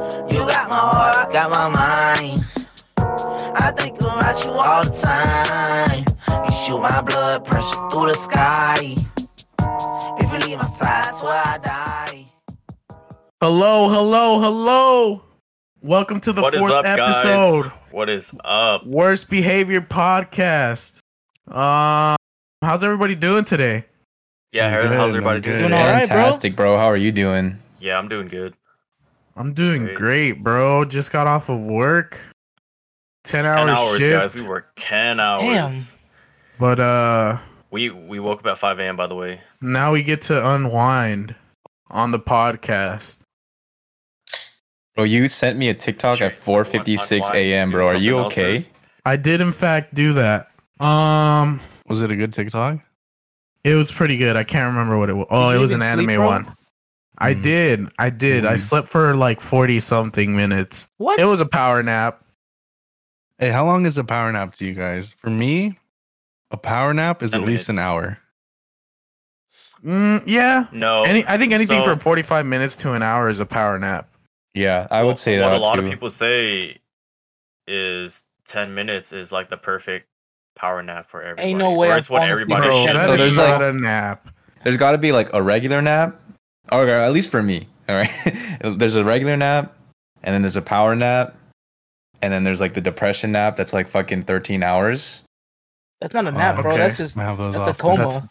You got my heart, I got my mind. I think about you all the time. You shoot my blood pressure through the sky. If you leave my side, that's where I die. Hello, hello, hello. Welcome to the What is fourth up, episode. guys? What is up? Worst Behavior Podcast. Um, how's everybody doing today? Yeah, good, how's everybody doing? good. Doing all right, bro? Fantastic, bro. How are you doing? Yeah, I'm doing good. I'm doing Great. great, bro. Just got off of work. 10 Ten hours, shift. guys. We worked ten hours. Damn. But uh We we woke up at five a.m. By the way. now we get to unwind on the podcast. Bro, you sent me a TikTok Sure. at 4:56 a.m., bro. Are you okay? first. I did in fact do that. Um Was it a good TikTok? it was pretty good. I can't remember what it was. Oh, Did it was an even sleep, anime bro? one. I Mm. did. I did. I Mm. slept for like 40 something minutes. What? It was a power nap. Hey, how long is a power nap to you guys? For me, a power nap is Ten at least an hour. Mm, yeah. No. Any, I think anything so- from 45 minutes to an hour is a power nap. Yeah, I Well, would say what that What a lot too. of people say is ten minutes is like the perfect power nap for everybody. Ain't no way Or it's what everybody for Bro, should that So there's do. not like- a nap. There's got to be like a regular nap, or at least for me. All right, there's a regular nap, and then there's a power nap, and then there's like the depression nap that's like fucking 13 hours. That's not a nap, Oh, bro. okay. That's just I have those that's a coma. That's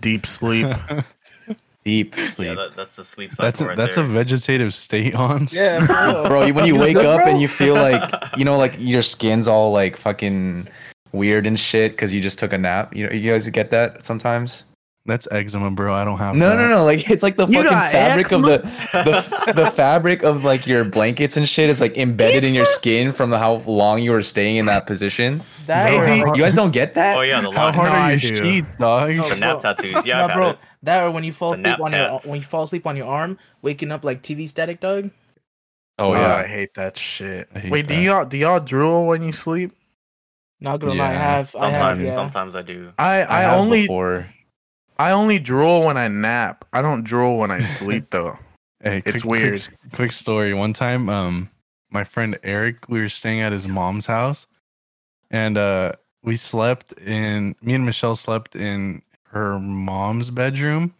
deep sleep. Deep Yeah, sleep. that, that's the sleep cycle that's a, right that's there. a vegetative state on. yeah, for real. bro when you You wake good, up bro? and you feel like you know like your skin's all like fucking weird and shit because you just took a nap you know you guys get that sometimes That's eczema, bro. I don't have no that. no no like it's like the You fucking got fabric of the, the the the fabric of like your blankets and shit is like embedded in your skin from how long you were staying in that position that Hey, or, dude, you guys don't get that oh yeah, the How hard No, are your do. sheets, dog? No, the nap tattoos. Yeah, Nah, I've had bro. it. That or when you fall The asleep nap on your when you fall asleep on your arm, waking up like TV static, dog. oh Oh, yeah I hate that shit. Hate Wait, do y'all do y'all drool when you sleep? Not gonna lie, I Yeah. have. I have, Sometimes, yeah. sometimes I do. I I, have only before. I only drool when I nap. I don't drool when I sleep though. Hey, It's quick- weird. Quick, quick story. One time, um, my friend Eric, we were staying at his mom's house, and uh, we slept in. Me and Michelle slept in her mom's bedroom,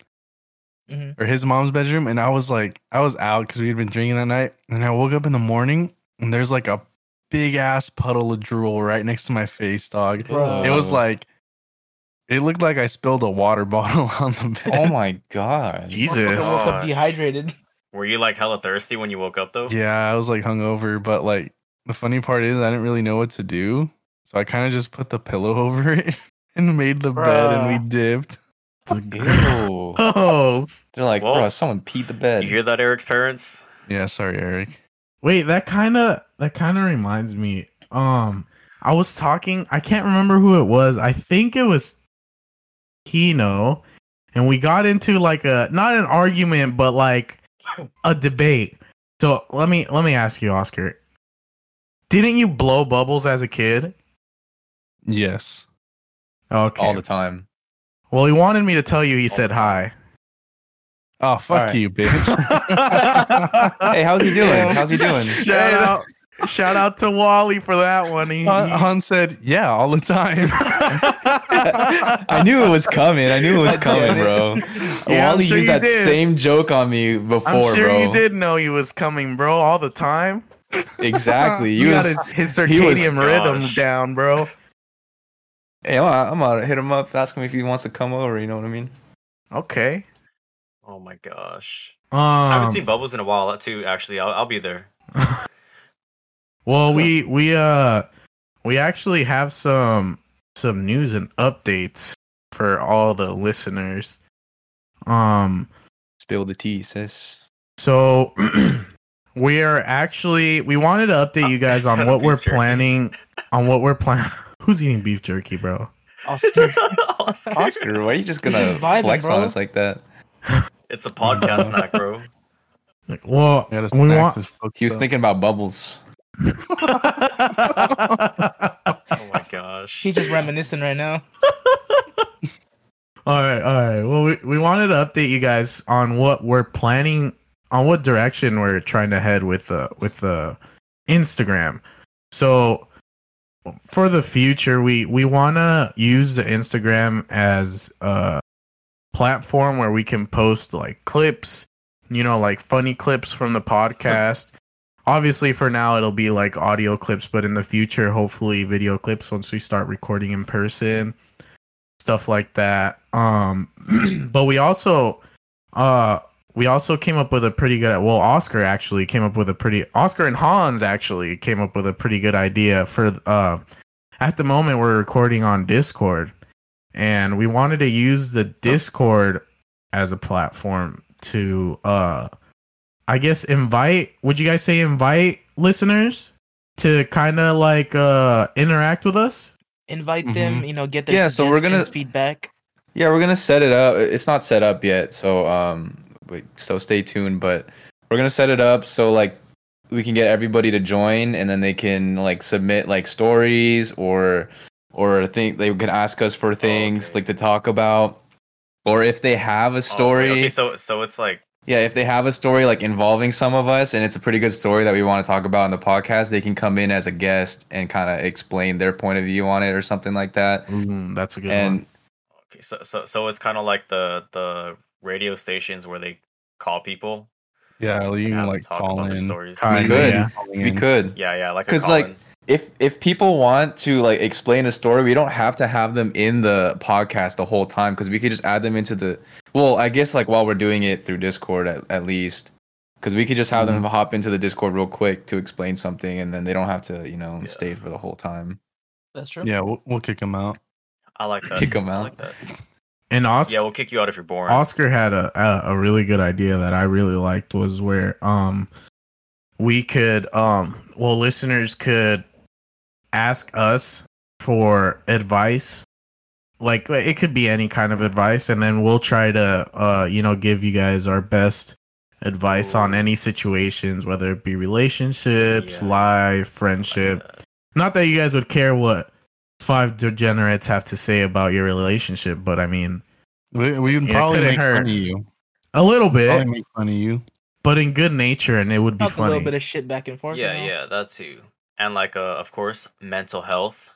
Mhm. or his mom's bedroom, and I was like, I was out because we had been drinking that night, and I woke up in the morning, and there's like a big ass puddle of drool right next to my face, dog. Bro. It was like. It looked like I spilled a water bottle on the bed. oh my god Jesus. Motherfucker woke up dehydrated. Were you like hella thirsty when you woke up though? Yeah, I was like hungover, but like the funny part is I didn't really know what to do. So I kind of just put the pillow over it and made the bed and we Bruh. dipped. Oh, they're like Whoa. bro someone peed the bed You hear that, Eric's parents? Yeah, sorry, Eric. wait, that kind of that kind of reminds me. Um, I was talking. I can't remember who it was. I think it was Kino, and we got into like a not an argument, but like a debate. So let me let me ask you, Oscar. Didn't you blow bubbles as a kid? Yes. Okay. all the time well, he wanted me to tell you. He said hi. Oh, fuck Alright. you, bitch. hey how's he doing how's he doing Shout out, shout out to Wally for that one. He, Han, he- Han said, "Yeah, all the time." I knew it was coming. I knew it was coming, bro. Yeah, Wally sure used that did. same joke on me before, bro. I'm sure bro. you did know he was coming, bro, all the time. Exactly. You got was, his, his he was- circadian rhythm Gosh. down, bro. hey, I'm gonna, I'm gonna hit him up, ask him if he wants to come over. You know what I mean? Okay. Oh my gosh. Um, I haven't seen Bubbles in a while too. Actually, I'll, I'll be there. well, we we uh we actually have some some news and updates for all the listeners. Um, Spill the tea, sis. so we are actually we wanted to update you guys on what we're jerky. planning on what we're planning. Who's eating beef jerky, bro? Oscar. Oscar. Oscar, why are you just gonna just vibing, flex on us like that? It's a podcast snack, bro. Like, Well, Gotta we want. He was up. thinking about bubbles. Oh my gosh. He's just reminiscing right now. All right, all right. Well, we, we wanted to update you guys on what we're planning on what direction we're trying to head with the with the Instagram. So for the future, we we want to use the Instagram as a platform where we can post like clips, you know, like funny clips from the podcast. Obviously, for now, it'll be like audio clips, but in the future, hopefully, video clips once we start recording in person, stuff like that. Um, but we also, uh, we also came up with a pretty good. Well, Oscar actually came up with a pretty. Oscar and Hans actually came up with a pretty good idea for. Uh, at the moment, we're recording on Discord, and we wanted to use the Discord as a platform to, uh, I guess, invite. Would you guys say invite listeners to kind of like uh interact with us? Invite them, Mhm. you know, get their Yeah, so we're gonna- feedback. Yeah, we're gonna set it up. It's not set up yet, so um, wait, so stay tuned. But we're gonna set it up so like we can get everybody to join, and then they can like submit like stories or or think they can ask us for things okay. like to talk about, or if they have a Oh, story. Okay, so so it's like Yeah, if they have a story like involving some of us and it's a pretty good story that we want to talk about in the podcast, they can come in as a guest and kind of explain their point of view on it or something like that. Mm, that's a good And one. okay, so so so it's kind of like the the radio stations where they call people. Yeah, you can like talk call about their in. stories. Kinda, we could, yeah. we could. Yeah, yeah, like a 'Cause, like, call-in. If if people want to like explain a story, we don't have to have them in the podcast the whole time because we could just add them into the. Well, I guess like while we're doing it through Discord at, at least, because we could just have them hop into the Discord real quick to explain something, and then they don't have to you know Yeah. stay for the whole time. That's true. Yeah, we'll, we'll kick them out. I like that. kick 'em I out. like that. And Oscar, Yeah, we'll kick you out if you're boring. Oscar had a, a a really good idea that I really liked was where um we could um well listeners could ask us for advice like it could be any kind of advice and then we'll try to uh you know give you guys our best advice on any situations whether it be relationships Yeah. life I like friendship that. not that you guys would care what five degenerates have to say about your relationship but i mean We, we would probably make hurt. fun of you. a little bit Probably make fun of you. but in good nature, and it would be Talk a little bit of shit back and forth. Yeah, know? yeah, that too. And like, uh, of course, mental health.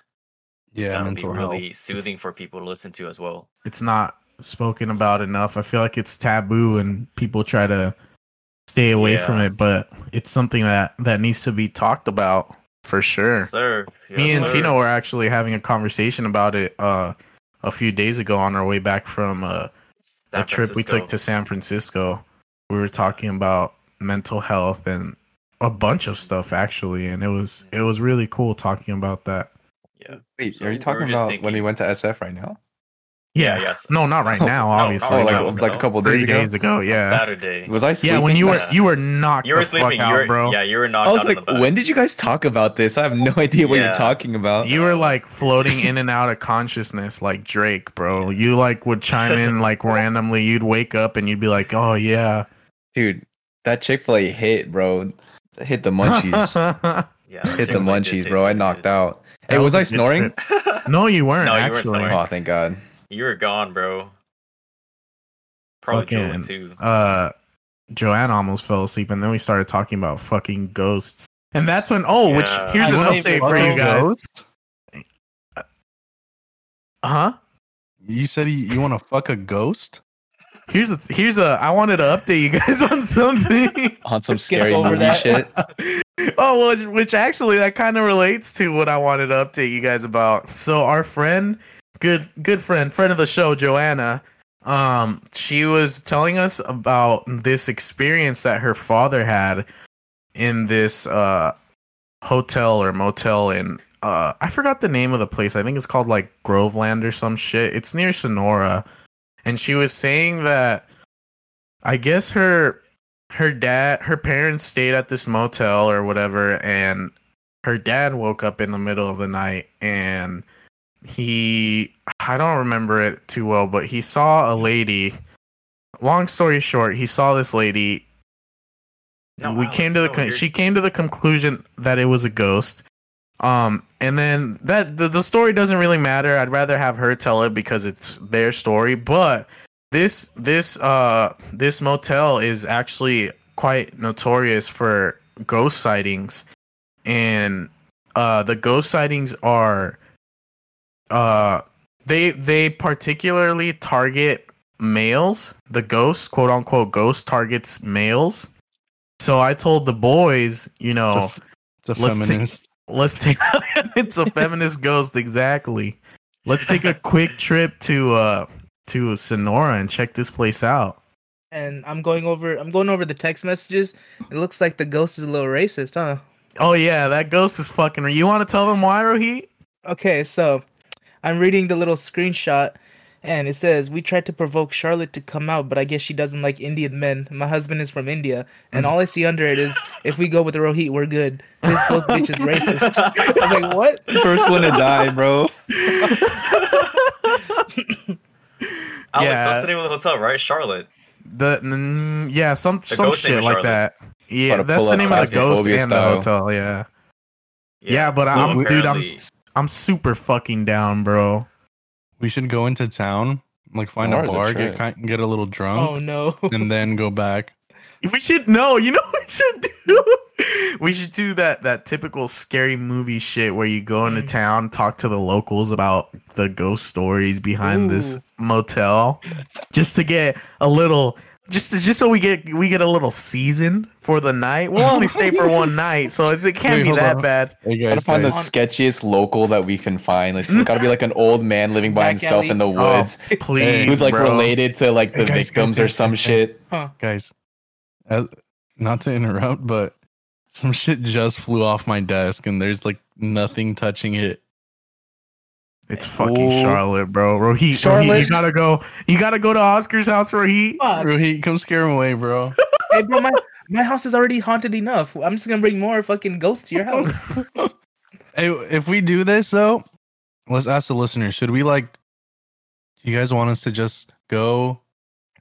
Yeah, that would mental health. really soothing for people to listen to as well. it's not spoken about enough. I feel like it's taboo, and people try to stay away from it. But it's something that that needs to be talked about for sure. Yes, sir. Me and sir. Tino were actually having a conversation about it uh, a few days ago on our way back from uh, a trip we took to San Francisco. We were talking about mental health and a bunch of stuff actually, and it was it was really cool talking about that. Yeah. Wait, So are you talking just about when we went to SF right now? Yeah, Yeah. yes. No, not right now. no, obviously, Oh, like no, like a couple three days ago. days ago. Yeah. Saturday. Was I sleeping? Yeah, when you were you were knocked you were the sleeping. fuck you were, bro. Yeah, you were knocked I was out like, the back. when did you guys talk about this? I have no idea what Yeah. you're talking about. You were like floating in and out of consciousness like Drake, bro. You like would chime in like randomly. You'd wake up and you'd be like, "Oh yeah." Dude, that Chick Fil A hit, bro. Hit the munchies. Yeah, hit the munchies, bro. I knocked out. That Hey, was, was a I good snoring? no, you weren't No, you weren't Oh, thank God. you were gone, bro. Probably Fucking- too. uh Joanne almost fell asleep and then we started talking about fucking ghosts. And that's when oh, which here's I an update for you guys. Ghost? Huh? You said you, you want to fuck a ghost? Here's a here's a I wanted to update you guys on something. On some scary over movie that. shit. oh, which, which actually that kind of relates to what I wanted to update you guys about. So our friend, good good friend, friend of the show, Joanna, um, she was telling us about this experience that her father had in this uh hotel or motel in uh I forgot the name of the place. I think it's called like Groveland or some shit. It's near Sonora. And she was saying that I guess her her dad her parents stayed at this motel or whatever and her dad woke up in the middle of the night and he I don't remember it too well but he saw a lady. Long story short he saw this lady. No, we came to the no, con- she came to the conclusion that it was a ghost um and then that the, the story doesn't really matter i'd rather have her tell it because it's their story but this this uh this motel is actually quite notorious for ghost sightings, and uh, the ghost sightings are uh, they they particularly target males. The ghost, quote unquote, ghost targets males. So I told the boys, you know, It's a, it's a feminist. Let's take it's a feminist ghost exactly. Let's take a quick trip to uh to Sonora and check this place out. And I'm going over. I'm going over the text messages. It looks like the ghost is a little racist, huh? Oh yeah, that ghost is fucking. You want to tell them why, Rohit? Okay, so I'm reading the little screenshot, and it says we tried to provoke Charlotte to come out, but I guess she doesn't like Indian men. My husband is from India, and all I see under it is if we go with the Rohit, we're good. This little bitch is racist. I was like, what? First one to die, bro. Alex, Yeah. that's the name of the hotel, right? Charlotte. The mm, yeah, some some shit like that. Yeah, that's the name of the ghost Phasmophobia and the hotel. Yeah, yeah, but so I'm dude, I'm apparently- s- I'm super fucking down, bro. We should go into town, like find a Bars are bar, get ki- get a little drunk, Oh no. and then go back. We should no, you know what we should do? We should do that that typical scary movie shit where you go into Mm. town, talk to the locals about the ghost stories behind this motel, just to get a little, just just so we get we get a little season for the night. We'll only stay for one night, so it can't Wait, be that on. bad. Hey Gotta guys, find the guys, sketchiest local that we can find. Like, it's gotta be like an old man living by Back himself alley. in the Oh, woods, please, who's like bro. related to like the Hey, guys, victims guys, or some guys, shit. guys. As, not to interrupt, but some shit just flew off my desk, and there's like nothing touching it. It's fucking Ooh. Charlotte, bro. Rohit, Rohit, you gotta go. You gotta go to Oscar's house, Rohit. Fuck. Rohit, come scare him away, bro. hey, bro, my, my house is already haunted enough. I'm just gonna bring more fucking ghosts to your house. Hey, if we do this though, let's ask the listeners: Should we like? You guys want us to just go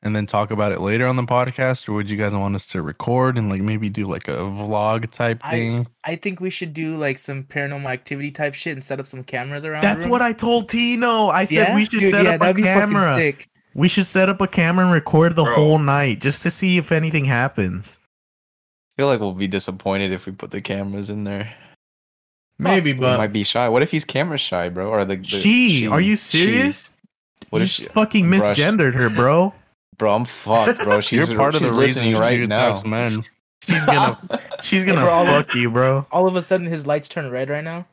and then talk about it later on the podcast, or would you guys want us to record and like maybe do like a vlog type thing? I think we should do like some paranormal activity type shit and set up some cameras around. That's what I told Tino. I said we should set up a camera. We should set up a camera and record the Bro. whole night just to see if anything happens. I feel like we'll be disappointed if we put the cameras in there. Maybe, We but might be shy. What if he's camera shy, bro? Or the, the she, are you she. serious? What you if she, fucking brush- misgendered her, bro. Bro? I'm fucked, bro. She's You're part of the listening reason right now. attacks men. She's gonna, she's gonna bro, all- fuck you, bro. All of a sudden, his lights turn red right now.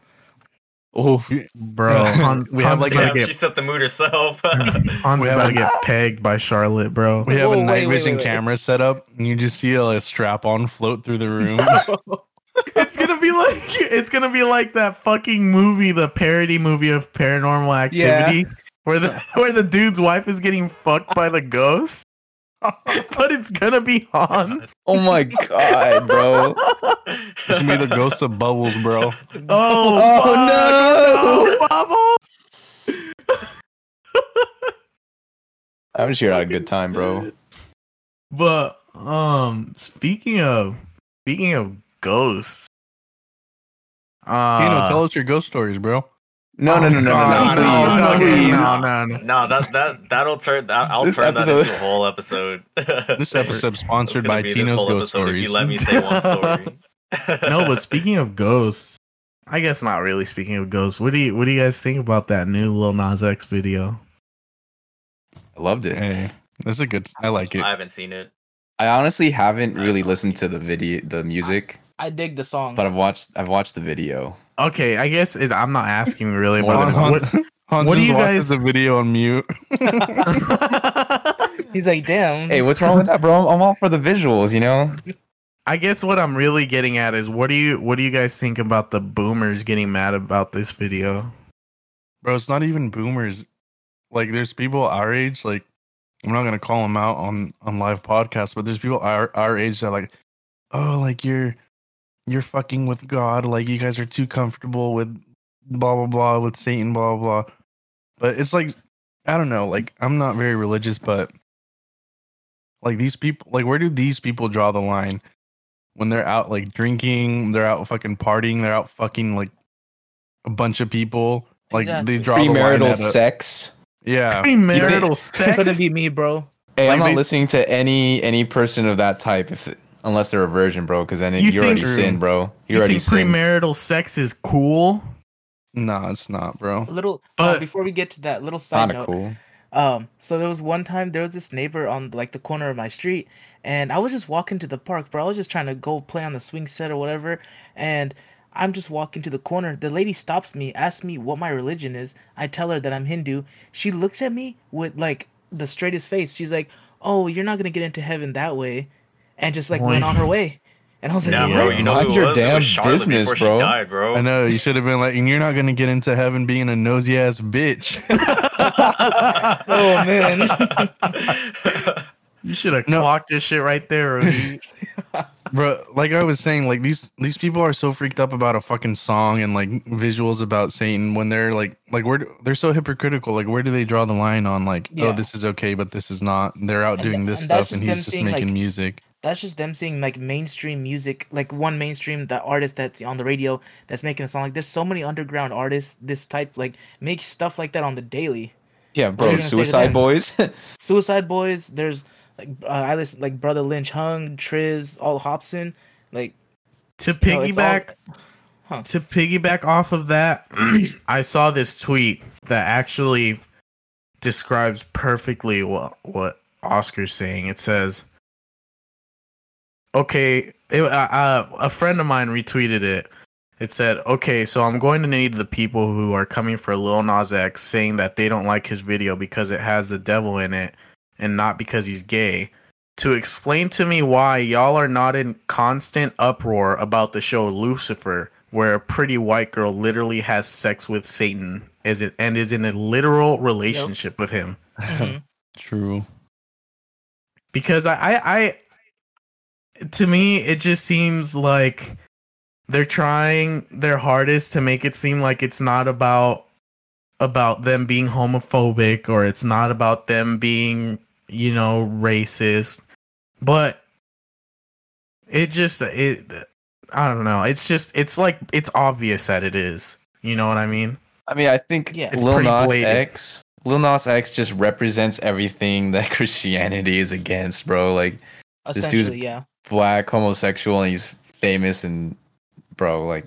Oh, Bro, Hans, We have, like, is gonna she set the mood herself. Hans we is about to get pegged by Charlotte, bro. We have Whoa, a night wait, vision wait, wait. camera set up, and you just see a, like, strap on float through the room. It's gonna be like, it's gonna be like that fucking movie, the parody movie of Paranormal Activity, where the where the dude's wife is getting fucked by the ghost. but it's gonna be Hans. oh my god, bro. It's gonna be the ghost of Bubbles, bro. Oh, Oh, fuck. no, Bubble. I'm just here had a good time, bro. But um, speaking of speaking of ghosts, uh, Tino, tell us your ghost stories, bro. No, oh no, no, no, no, God, no, no, please, no, no, no, no. no, that that that'll turn. That, I'll This turn that into a whole episode. This episode sponsored by be Tino's ghost episode If stories. you let me say one story. No, but speaking of ghosts, I guess not really. Speaking of ghosts, what do you what do you guys think about that new Lil Nas X video? I loved it. Hey, that's a good. I like it. I haven't seen it. I honestly haven't really listened to the video, the music, I dig the song. but I've watched, I've watched the video. Okay, I guess it, I'm not asking really about than it. What, Hans what do you guys- the video on mute. He's like, damn. Hey, what's wrong with that, bro? I'm, I'm all for the visuals, you know. I guess what I'm really getting at is what do you what do you guys think about the boomers getting mad about this video? Bro, it's not even boomers. Like, there's people our age. Like, I'm not gonna call them out on on live podcast, but there's people our our age that like, oh, like you're you're fucking with God. Like, you guys are too comfortable with blah blah blah with Satan, blah blah. blah. But it's like, I don't know. Like, I'm not very religious, but like these people, like, where do these people draw the line? When they're out like drinking, they're out fucking partying, they're out fucking like a bunch of people. Like Exactly. they draw the line Premarital a- sex. yeah. Premarital sex. Couldn't be me, bro. Hey, I'm not they- listening to any any person of that type if unless they're a virgin, bro. Because then You you are think- already True. sinned, bro. You You already think sinned. premarital sex is cool? No, it's not, bro. A little uh, But- before we get to that little side note cool. Um, so there was one time there was this neighbor on like the corner of my street, and I was just walking to the park, bro. I was just trying to go play on the swing set or whatever, and I'm just walking to the corner. The lady stops me, asks me what my religion is. I tell her that I'm Hindu. She looks at me with like the straightest face. She's like, "Oh, you're not gonna get into heaven that way," and just like went on her way. And I was like, Nah, bro, you know Mind it your was? It damn was business, bro. she died, bro. I know you should have been like, and you're not gonna get into heaven being a nosy ass bitch. oh man. You should have No. clocked this shit right there. Rudy. Bro, like I was saying, like these these people are so freaked up about a fucking song and like visuals about Satan when they're like like where do- they're so hypocritical. Like where do they draw the line on like oh, Yeah. oh this is okay but this is not? They're out And doing th- this and stuff and he's just making like- music. That's just them seeing like mainstream music like one mainstream that artist that's on the radio that's making a song like there's so many underground artists this type like make stuff like that on the daily Yeah, bro. you gonna say to Suicide? Boys. suicide boys there's like uh, i listen like Brotha Lynch Hung triz all hobson like to you know, all- piggyback Huh. to piggyback off of that, I saw this tweet that actually describes perfectly what what Oscar's saying. It says, "Okay, it, uh, uh, a friend of mine retweeted it. It said, "Okay, so I'm going to need the people who are coming for Lil Nas X saying that they don't like his video because it has the devil in it and not because he's gay." To explain to me why y'all are not in constant uproar about the show Lucifer, where a pretty white girl literally has sex with Satan, is it and is in a literal relationship with him? mhm. True. because I, I I to me it just seems like they're trying their hardest to make it seem like it's not about about them being homophobic or it's not about them being you know racist but it just it I don't know it's just it's like it's obvious that it is you know what I mean I mean, I think Yeah. It's Lil pretty Nas blatant. X, Lil Nas X just represents everything that Christianity is against, bro. Like This dude's- yeah black, homosexual, and he's famous and bro, like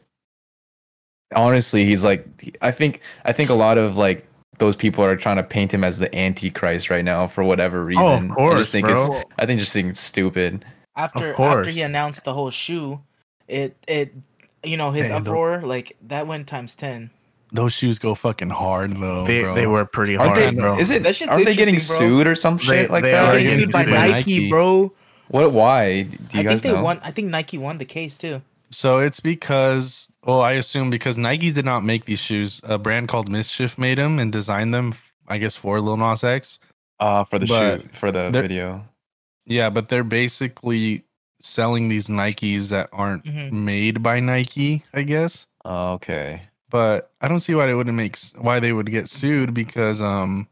honestly, he's like I think I think a lot of like those people are trying to paint him as the antichrist right now for whatever reason. oh of I just think bro it's I think just think it's stupid. after after course. he announced the whole shoe it it you know his Man, the- uproar like that went times 10 Those shoes go fucking hard though. they bro. they were pretty hard they? bro Is it? That shit's Aren't they getting bro. sued or some They- shit like they that? are getting getting sued by sued by nike, Nike. bro What? Why? Do you i guys think they know? won i think nike won the case too So it's because, well, I assume because Nike did not make these shoes. A brand called Mischief made them and designed them, I guess, for Lil Nas X. Uh, for the But shoot, for the video. Yeah, but they're basically selling these Nikes that aren't Mhm. made by Nike, I guess. Oh, okay. But I don't see why they wouldn't make why they would get sued because um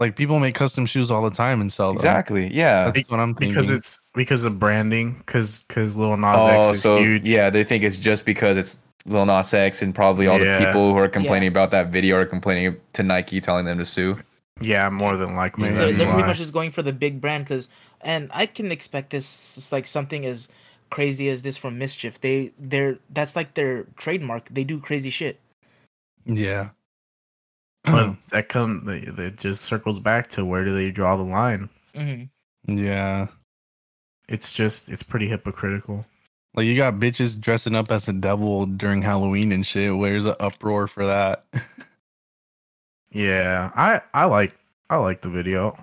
like people make custom shoes all the time and sell them. Exactly. Yeah. That's what I'm thinking. because it's because of branding because because Lil Nas oh, X Oh, is so huge yeah, they think it's just because it's Lil Nas X and probably all Yeah. the people who are complaining about that video are complaining to Nike, telling them to sue. yeah more than likely Yeah, they're, they're pretty much just going for the big brand because and i can expect this it's like something as crazy as this from mischief they they're that's like their trademark they do crazy shit yeah. But that come it just circles back to where do they draw the line hmm yeah. it's just it's pretty hypocritical Like you got bitches dressing up as a devil during Halloween and shit. Where's the uproar for that? yeah i i like i like the video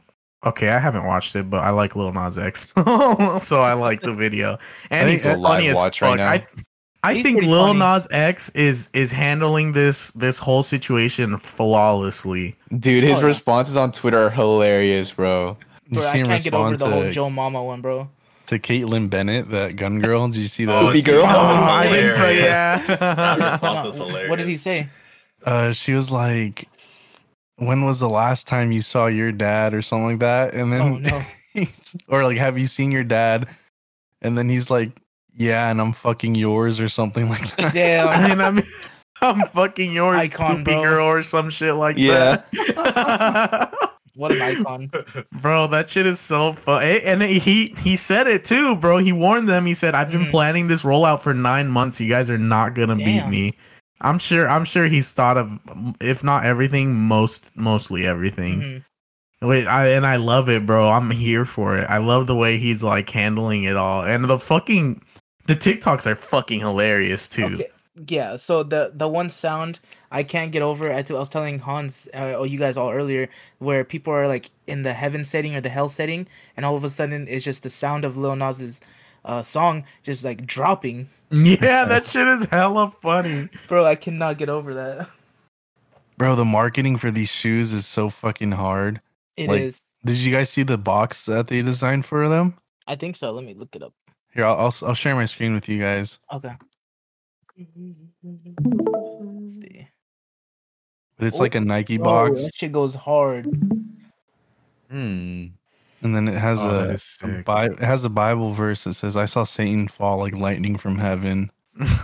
okay i haven't watched it but i like lil nas x so i like the video and he's it's a live funny as watch right now. i I think Lil funny. Nas X is is handling this this whole situation flawlessly. Dude, his Oh, yeah. responses on Twitter are hilarious, bro. You Bro, I see him can't get over respond the whole Joe Mama one, bro. to Kaitlin Bennett, that gun girl. Did you see Oh, that? Big girl? That was Oh, I think so. hilarious. That Yeah. response was hilarious. What did he say? uh, she was like, "When was the last time you saw your dad?" or something like that. And then, Oh no. he's, or like, "Have you seen your dad?" And then he's like, "Yeah," and I'm fucking yours or something like that. Damn. I mean, I'm, I'm fucking yours, Icon, poopy bro. girl, or some shit like Yeah. that. What an icon. Bro, that shit is so fun. And he he said it too, bro. He warned them. He said, "I've been Mhm. planning this rollout for nine months. You guys are not gonna beat me." I'm sure. I'm sure he's thought of, if not everything, most mostly everything. Mhm. Wait, I and I love it, bro. I'm here for it. I love the way he's like handling it all, and the fucking the TikToks are fucking hilarious too. Okay. Yeah, so the the one sound I can't get over. I, th- I was telling Hans uh, or you guys all earlier where people are like in the heaven setting or the hell setting, and all of a sudden it's just the sound of Lil Nas's uh, song just like dropping. Yeah, that shit is hella funny. Bro, I cannot get over that. Bro, the marketing for these shoes is so fucking hard. It is. Like- Did you guys see the box that they designed for them? I think so. Let me look it up. Here, I'll I'll, I'll share my screen with you guys. Okay. Let's see. But it's Oh, like a Nike Bro, box, that shit goes hard. Hmm. and then it has Oh, a, a. Bi- it has a Bible verse that says, "I saw Satan fall like lightning from heaven." Bro,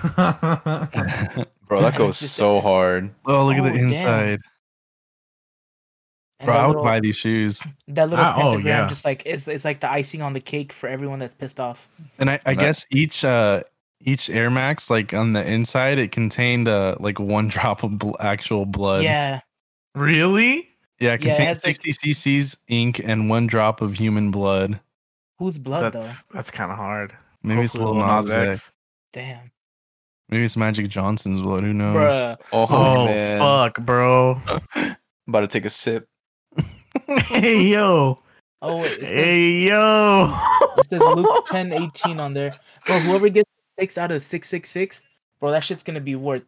that goes so hard. oh, look at Oh, the inside, And bro! I would little, buy these shoes. that little Ah, oh, pentagram yeah. just like it's, it's like the icing on the cake for everyone that's pissed off. And I, I That- guess each uh each Air Max, like on the inside, it contained uh like one drop of bl- actual blood. Yeah. really? yeah, it Yeah, it contained has, like- 60 cc's ink and one drop of human blood. Whose blood That's that's kind of hard. Maybe it's Hopefully Lil Lil Nas X. though? Damn. Maybe it's Magic Johnson's blood. Who knows? Bruh. Oh, Oh man. fuck, bro. About to take a sip. Hey yo, Oh wait. Says, hey yo. it says Luke 10, 18 on there. Bro, whoever gets six out of six six six, bro, that shit's gonna be worth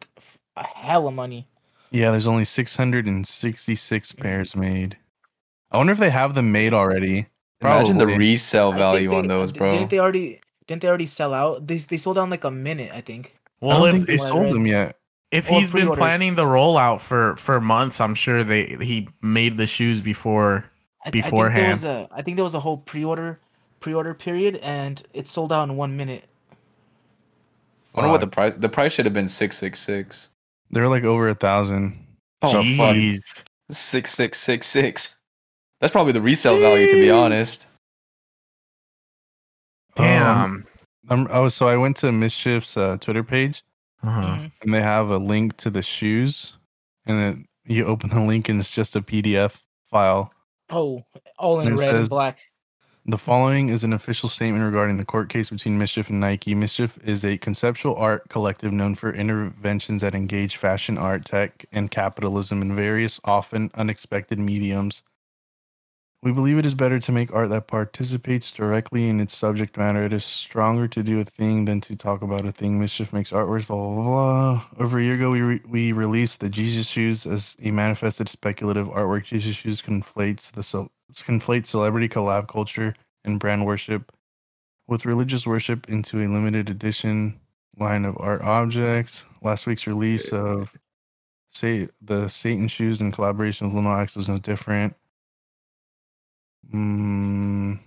a hell of money. Yeah, there's only 666 pairs made. I wonder if they have them made already. Imagine the resale value they- on those, bro. Didn't they already didn't they already sell out? They they sold out in like a minute, I think. I Well, don't if think they if, sold them yet. If he's been planning the rollout for for months, I'm sure they he made the shoes before. I, th- I think there was a I think there was a whole pre-order pre-order period and it sold out in one minute. I wonder what the price. The price should have been six six six. They're like over a thousand. Oh fuck, Jeez. six six six six. That's probably the resale value, to be honest. Damn. Um, oh, so I went to Mischief's uh, Twitter page uh-huh. And they have a link to the shoes, and then you open the link and it's just a PDF file. Oh, all in And red and black. The following is an official statement regarding the court case between Mischief and Nike. Mischief is a conceptual art collective known for interventions that engage fashion, art, tech, and capitalism in various, often unexpected mediums. We believe it is better to make art that participates directly in its subject matter. It is stronger to do a thing than to talk about a thing. Mischief makes artworks, blah, blah, blah. Over a year ago, we, re- we released the Jesus Shoes as a manifested speculative artwork. Jesus Shoes conflates the ce- conflates celebrity collab culture and brand worship with religious worship into a limited edition line of art objects. Last week's release of say the Satan shoes in collaboration with Lil Nas X was no different. Mm,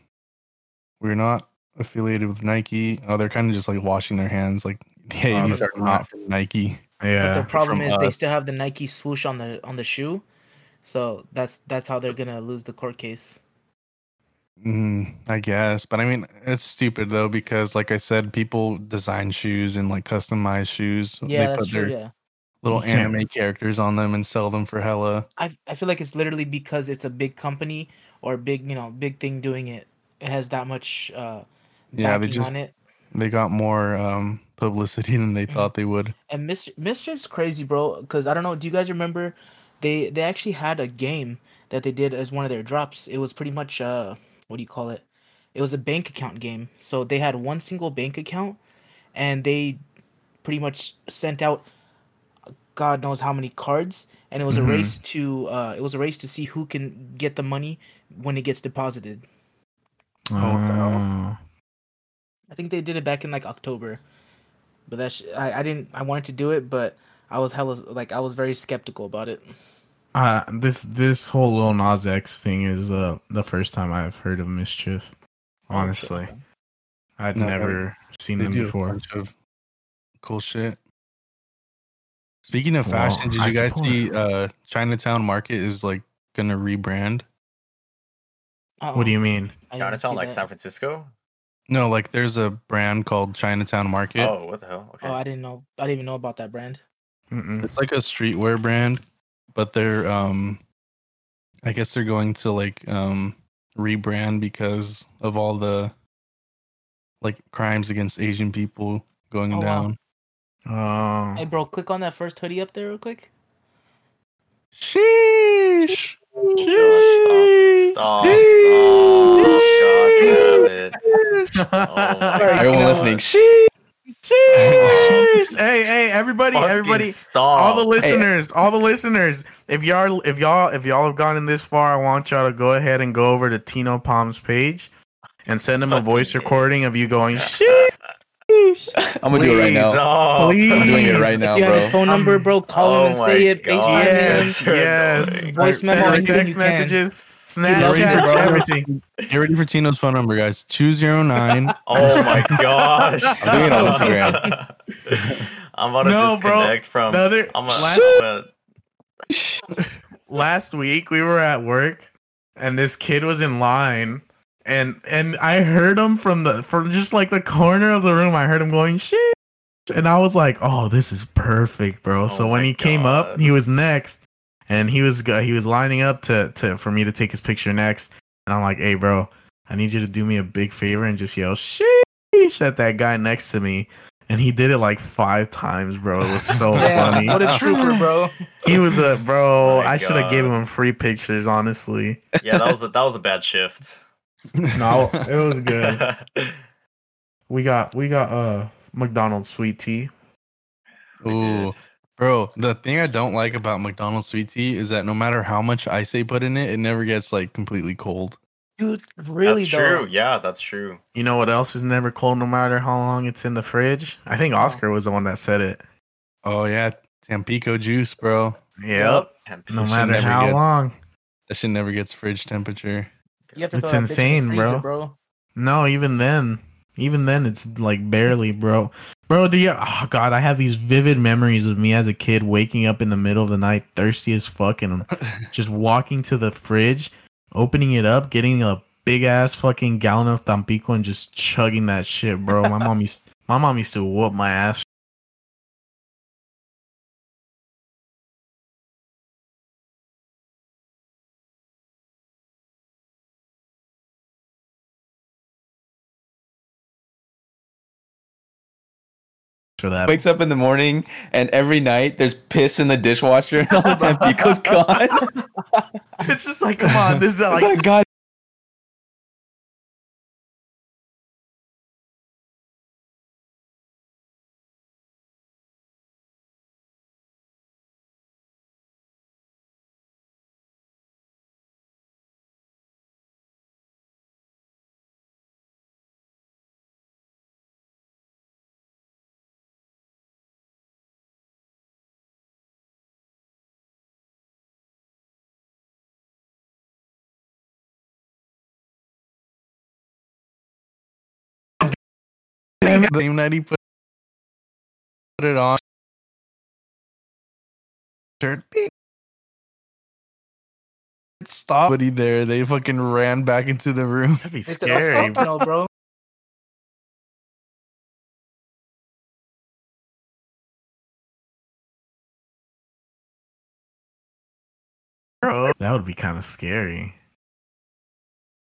we're not affiliated with Nike. Oh, they're kind of just like washing their hands. Like, hey, Oh, these are that's not not- from Nike. But Yeah. the problem from is they still have the Nike swoosh on the on the shoe. So that's that's how they're gonna lose the court case. Mm, I guess, but I mean, it's stupid though because, like I said, people design shoes and like customize shoes. Yeah, they that's put true. their Yeah. little anime characters on them and sell them for hella. I I feel like it's literally because it's a big company or big you know big thing doing it. It has that much uh Yeah, they just on it. they got more um publicity than they Mhm. thought they would. And Mis- Mischief's crazy, bro. Because I don't know. Do you guys remember? They they actually had a game that they did as one of their drops. It was pretty much uh what do you call it? It was a bank account game. So they had one single bank account, and they pretty much sent out God knows how many cards, and it was Mhm. a race to uh it was a race to see who can get the money when it gets deposited. Oh, what the hell? Oh. I think they did it back in like October, but that's I, I didn't I wanted to do it, but I was hella like I was very skeptical about it. Uh, this this whole Lil Nas X thing is uh the first time I've heard of Mischief. Honestly, I'd No, never seen They them before. cool shit. Speaking of Well, fashion, did I you guys support see it. uh Chinatown Market is like gonna rebrand? What do you mean? I didn't Chinatown, see like that. San Francisco. No, like there's a brand called Chinatown Market. Oh, what the hell? Okay. Oh, I didn't know. I didn't even know about that brand. Mm-mm. It's like a streetwear brand, but they're um I guess they're going to like um rebrand because of all the like crimes against Asian people going Oh, wow. down. Oh. Hey, bro, click on that first hoodie up there real quick. Sheesh. Stop. Stop. Stop. God damn it. Oh, Sorry, Everyone you know listening, what? shit. Sheesh. hey, hey, everybody, Fucking everybody, Stop. all the listeners, all the listeners. If y'all, if y'all, if y'all have gotten this far, I want y'all to go ahead and go over to Tino Palm's page and send him a voice Fucking- recording of you going sheesh. I'm gonna do it right now. Stop. Please. I'm doing it right now, you have his phone number, Um, bro. Call him oh and my say it. God. FaceTime Yes, him. Yes. Voice Send memo, her text you messages, Get ready for Snapchat, everything. Get ready for Tino's phone number, guys. 209. Oh my gosh. I'm doing it on. Instagram. I'm about to No, bro. disconnect from. The other I'm last, gonna, last week we were at work and this kid was in line and and I heard him from the from just like the corner of the room. I heard him going shit, and I was like, "Oh, this is perfect, bro." Oh so when my he came up, he was next, and he was go- he was lining up to to for me to take his picture next, and I'm like, "Hey, bro, I need you to do me a big favor and just yell sheesh at that guy next to me." And he did it like five times, bro. It was so Yeah, funny. what a trooper, bro. He was a bro. Oh my I should have given him free pictures, honestly. yeah, that was a, that was a bad shift. No, it was good. We got we got uh McDonald's sweet tea. We Ooh. Bro, the thing I don't like about McDonald's sweet tea is that no matter how much ice they put in it, it never gets like completely cold. Dude, really that's though. true. Yeah, that's true. You know what else is never cold no matter how long it's in the fridge? I think. Oscar was the one that said it. Oh yeah, Tampico juice, bro. Yep. And No matter never how gets- long. That shit never gets fridge temperature. You have to It's throw that bitch insane, freezer, bro. No, even then. Even then it's like barely, bro. Bro, do you oh god, I have these vivid memories of me as a kid waking up in the middle of the night, thirsty as fuck, and just walking to the fridge, opening it up, getting a big ass fucking gallon of Tampico and just chugging that shit, bro. My mom used my mom used to whoop my ass. For that, Wakes up in the morning and every night there's piss in the dishwasher and all the time Pico's gone. it's just like, come on, this is like, like, God The same night he put put it on. Turned beep. Stop buddy there. They fucking ran back into the room. that'd be They said, "Oh, scary. no, bro. bro. That would be kind of scary.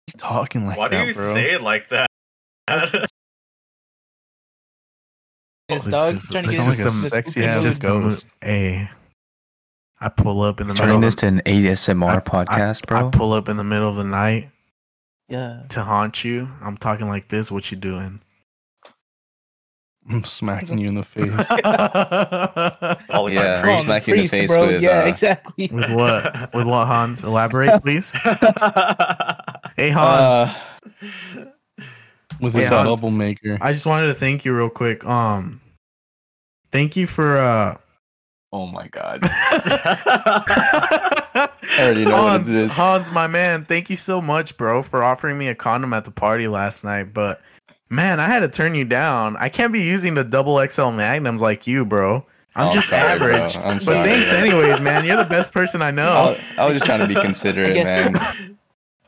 You talking like Why do you bro. say it like that? His It's dog just- trying to get just his- a his sexy ass It's just the hey. I pull up in the middle. turning of this the- to an ASMR I- podcast, I bro. pull up in the middle of the night Yeah. to haunt you. I'm talking like this. What you doing? I'm smacking you in the face. Polygon Yeah, Come on, priest. smack you the face bro. with, Yeah, uh, exactly. With what? With what, Hans? Elaborate, please. Hey, Hans. Uh, With Hey, his Hans. bubble maker. I just wanted to thank you real quick. Um, thank you for uh. oh my god. I already know what Hans, it is. Hans, my man, thank you so much, bro, for offering me a condom at the party last night. But man, I had to turn you down. I can't be using the double XL magnums like you, bro. I'm Oh, just sorry, average. I'm But sorry. thanks anyways, man. You're the best person I know. I, I was just trying to be considerate, guess- man.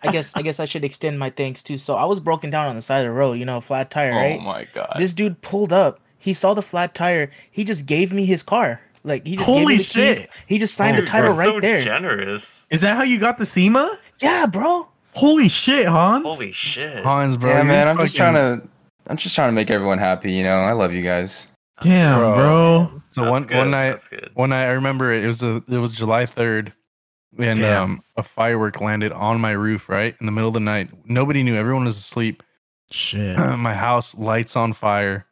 I guess I guess I should extend my thanks too. So I was broken down on the side of the road, you know, flat tire, oh right? Oh my god. This dude pulled up. He saw the flat tire. He just gave me his car. Like he just gave me Holy the keys. shit. He just signed the title right so there. Generous. Is that how you got the SEMA? Yeah, bro. Holy shit, Hans. Holy shit. Hans, bro. yeah, you're man. I'm just trying to. I'm just trying to make everyone happy. You know, I love you guys. Damn, Bro. bro. So That's one good, one night, That's good. one night I remember it, it was a it was July third, and um a firework landed on my roof right in the middle of the night. Nobody knew. Everyone was asleep. Shit. my house lights on fire.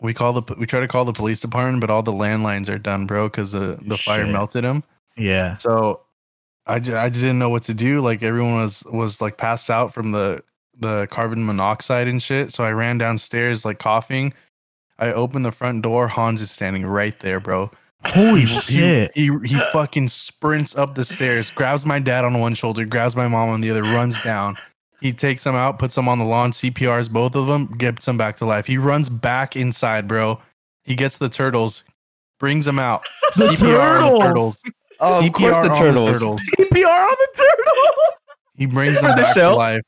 We call the we try to call the police department, but all the landlines are done, bro, because the the fire melted them. Yeah. So I, j- I didn't know what to do. Like everyone was was like passed out from the the carbon monoxide and shit. So I ran downstairs like coughing. I opened the front door. Hans is standing right there, bro. Holy He- shit. He, he he fucking sprints up the stairs, grabs my dad on one shoulder, grabs my mom on the other, runs down. He takes them out, puts them on the lawn, CPRs both of them, gets them back to life. He runs back inside, bro. He gets the turtles, brings them out. The CPR on the turtles. Oh, of course CPR the on turtles. CPR on the turtle. He brings them the back show? to life.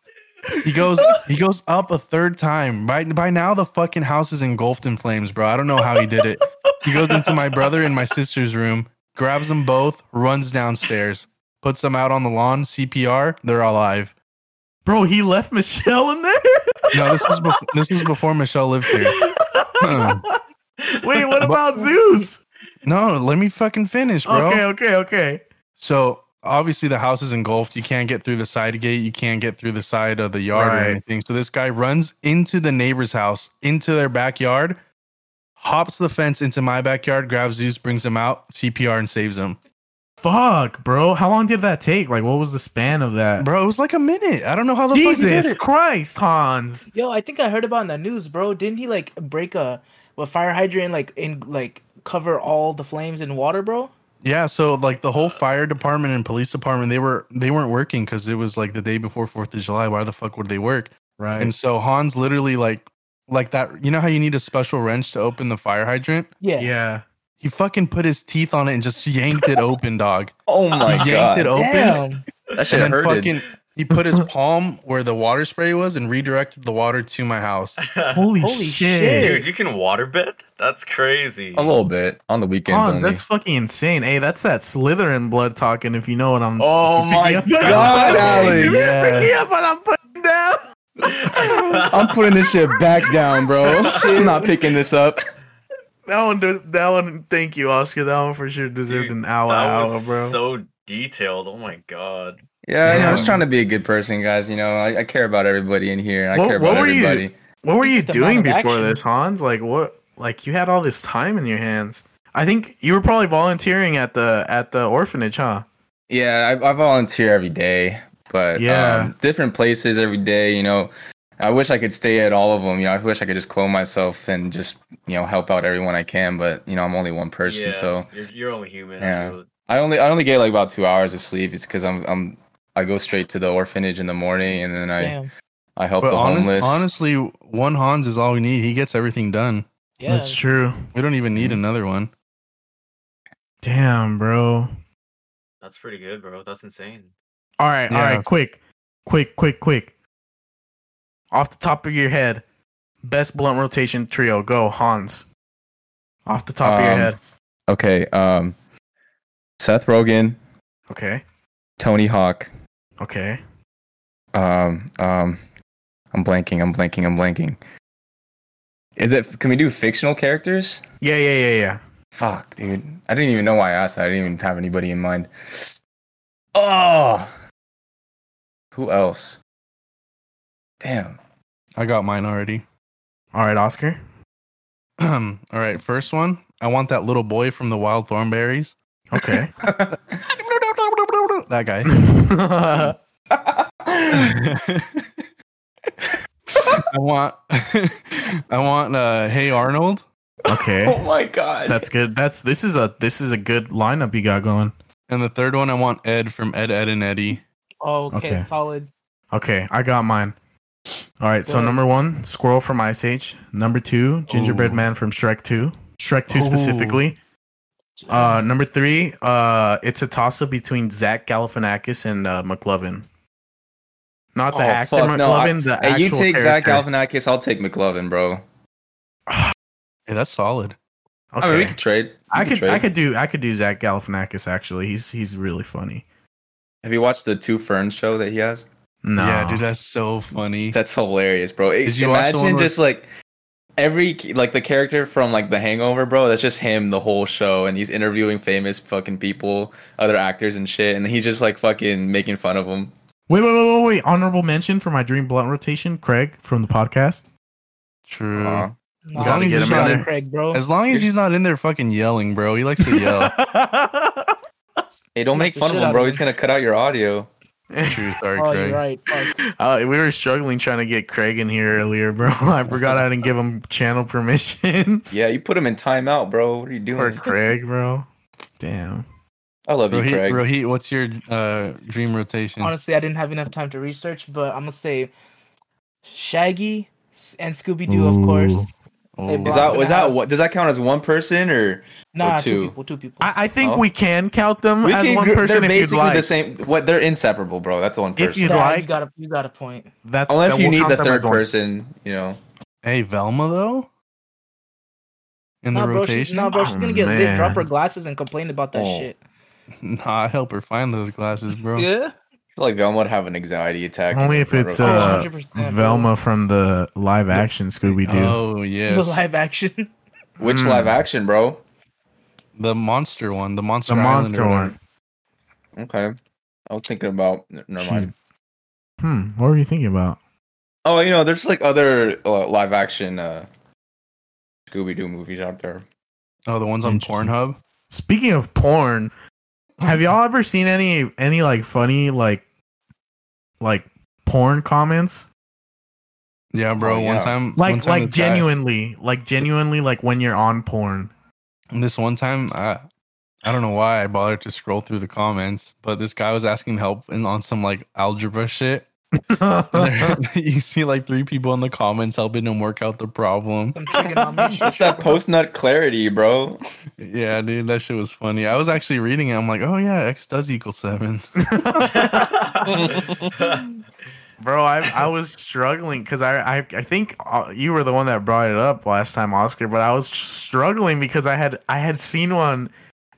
He goes he goes up a third time. By by now the fucking house is engulfed in flames, bro. I don't know how he did it. He goes into my brother and my sister's room, grabs them both, runs downstairs, puts them out on the lawn, CPR, they're alive. Bro, he left Michelle in there. No, this was before, this was before Michelle lived here. Wait, what about Zeus? No, let me fucking finish, bro. Okay, okay, okay. So obviously the house is engulfed. You can't get through the side gate. You can't get through the side of the yard or anything. So this guy runs into the neighbor's house, into their backyard, hops the fence into my backyard, grabs Zeus, brings him out, CPR, and saves him. Fuck, bro. How long did that take? Like, what was the span of that? Bro, it was like a minute. I don't know how the fuck he Jesus did it. Christ, Hans. Yo, I think I heard about in the news, bro. Didn't he like break a what fire hydrant like in like cover all the flames in water, bro? Yeah, so like the whole fire department and police department, they were they weren't working because it was like the day before Fourth of July. Why the fuck would they work? Right. And so Hans literally like like that. You know how you need a special wrench to open the fire hydrant? Yeah. yeah. He fucking put his teeth on it and just yanked it open, dog. Oh my he god. yanked it open. Damn. That shit and then hurted. fucking he put his palm where the water spray was and redirected the water to my house. Holy, Holy shit. shit. Dude, you can water waterbed? That's crazy. a little bit on the weekends Hans, only. that's fucking insane. Hey, that's that Slytherin blood talking. If you know what I'm. Oh my pick me up- God, Alex. You Yes. pick me up what I'm putting down. I'm putting this shit back down, bro. I'm not picking this up. That one, that one. Thank you, Oscar. That one for sure deserved Dude, an hour, that hour, was bro. so detailed. Oh my god. Yeah, yeah, I was trying to be a good person, guys. You know, I, I care about everybody in here. I What- care what about were you- what were you Just a man doing before action. this, Hans? Like what? Like you had all this time in your hands. I think you were probably volunteering at the at the orphanage, huh? Yeah, I, I volunteer every day, but Yeah. um, different places every day. You know, I wish I could stay at all of them. You know, I wish I could just clone myself and just you know help out everyone I can. But you know, I'm only one person, yeah, so you're, you're only human. Yeah. so- I only I only get like about two hours of sleep. It's because I'm I'm I go straight to the orphanage in the morning, and then I Damn. I help But the honest- homeless. honestly, one Hans is all we need. He gets everything done. Yeah. That's true. We don't even need another one. Damn, bro. That's pretty good, bro. That's insane. All right, all Yeah. right, quick, quick, quick, quick. Off the top of your head, best blunt rotation trio. Go, Hans. Off the top of your Um, head. okay, um, Seth Rogen, Okay, Tony Hawk. okay. Um, um, I'm blanking. I'm blanking. I'm blanking. Is it? Can we do fictional characters? Yeah, yeah, yeah, yeah. Fuck, dude. I didn't even know why I asked that. I didn't even have anybody in mind. Oh, who else? Damn. I got mine already. All right, Oscar. all right, first one. I want that little boy from the Wild Thornberrys. Okay. that guy. I want I want uh Hey Arnold. okay. oh my god. That's good. That's this is a this is a good lineup you got going. And the third one I want Ed from Ed Edd and Eddy. Oh, okay, Okay. solid. Okay, I got mine. All right, so Good. number one, Squirrel from Ice Age. Number two, Gingerbread Ooh. Man from Shrek Two. Shrek Two Ooh. specifically. Uh, number three, uh, it's a toss up between Zach Galifianakis and uh, McLovin. Not the Oh, actor fuck, no, I- McLovin. the Hey, you actual take Zach. Galifianakis, I'll take McLovin, bro. Hey, that's solid. Okay. I mean, we could trade. We I could trade. I could do I could do Zach Galifianakis actually. He's he's really funny. Have you watched the Two Ferns show that he has? No. Yeah, dude, that's so funny. That's hilarious, bro. Did you watch the Imagine one where- just like every like the character from like The Hangover, bro. That's just him the whole show, and he's interviewing famous fucking people, other actors and shit, and he's just like fucking making fun of them. Wait, wait, wait, wait, wait. Honorable mention for my dream blunt rotation, Craig from the podcast. True. Uh, Nah, As long as he's he's in not there. Craig, bro. As long as he's not in there fucking yelling, bro. He likes to yell. Hey, don't make fun of him, bro. of He's gonna cut out your audio. True. Sorry, oh, Craig. you're right. Uh, we were struggling trying to get Craig in here earlier, bro. I forgot I didn't give him channel permissions. Yeah, you put him in timeout, bro. What are you doing? For? Craig, bro. Damn. I love you, Rohit, Craig. Rohit, what's your uh, dream rotation? Honestly, I didn't have enough time to research, but I'm gonna say Shaggy and Scooby Doo, of course. Ooh. Oh. Is brought- that was that what? Does that count as one person or? Nah, two two. people, two people. I, I think Oh. we can count them We as can one person they're if you'd basically like. the same. What they're inseparable, bro. That's the one If person. you'd Yeah, like- you got a you got a point. That's Unless that you we'll need the third person, you know. Hey, Velma though. In the Nah, bro, she's, rotation. nah, bro, she's Oh, gonna get lit, drop her oh, glasses, and complain about that Oh. shit. Nah, I help her find those glasses, bro. Yeah. I feel like Velma would have an anxiety attack. Only if it's rotation. uh, 100%, Velma from the live action Scooby Doo. Oh yeah, The live action. which Mm. live action, bro? the monster one, the monster, the Island monster whatever. Okay. I was thinking about. Never She's- mind. Hmm. What were you thinking about? Oh, you know, there's like other uh, live action uh, Scooby Doo movies out there. Oh, the ones on Pornhub. Speaking of porn, have y'all ever seen any any like funny like like porn comments? Yeah, bro. Oh, yeah. One time, one Like time like this guy- uh, genuinely, like genuinely like when you're on porn. This one time, I I don't know why I bothered to scroll through the comments, but this guy was asking help in, on some like algebra shit. And there- you see like three people in the comments helping him work out the problem. Some. That's that post nut clarity, bro. Yeah, dude, that shit was funny. I was actually reading it. I'm like, oh yeah, x does equal seven. Bro, I I was struggling because I, I I think uh, you were the one that brought it up last time, Oscar. But I was struggling because I had I had seen one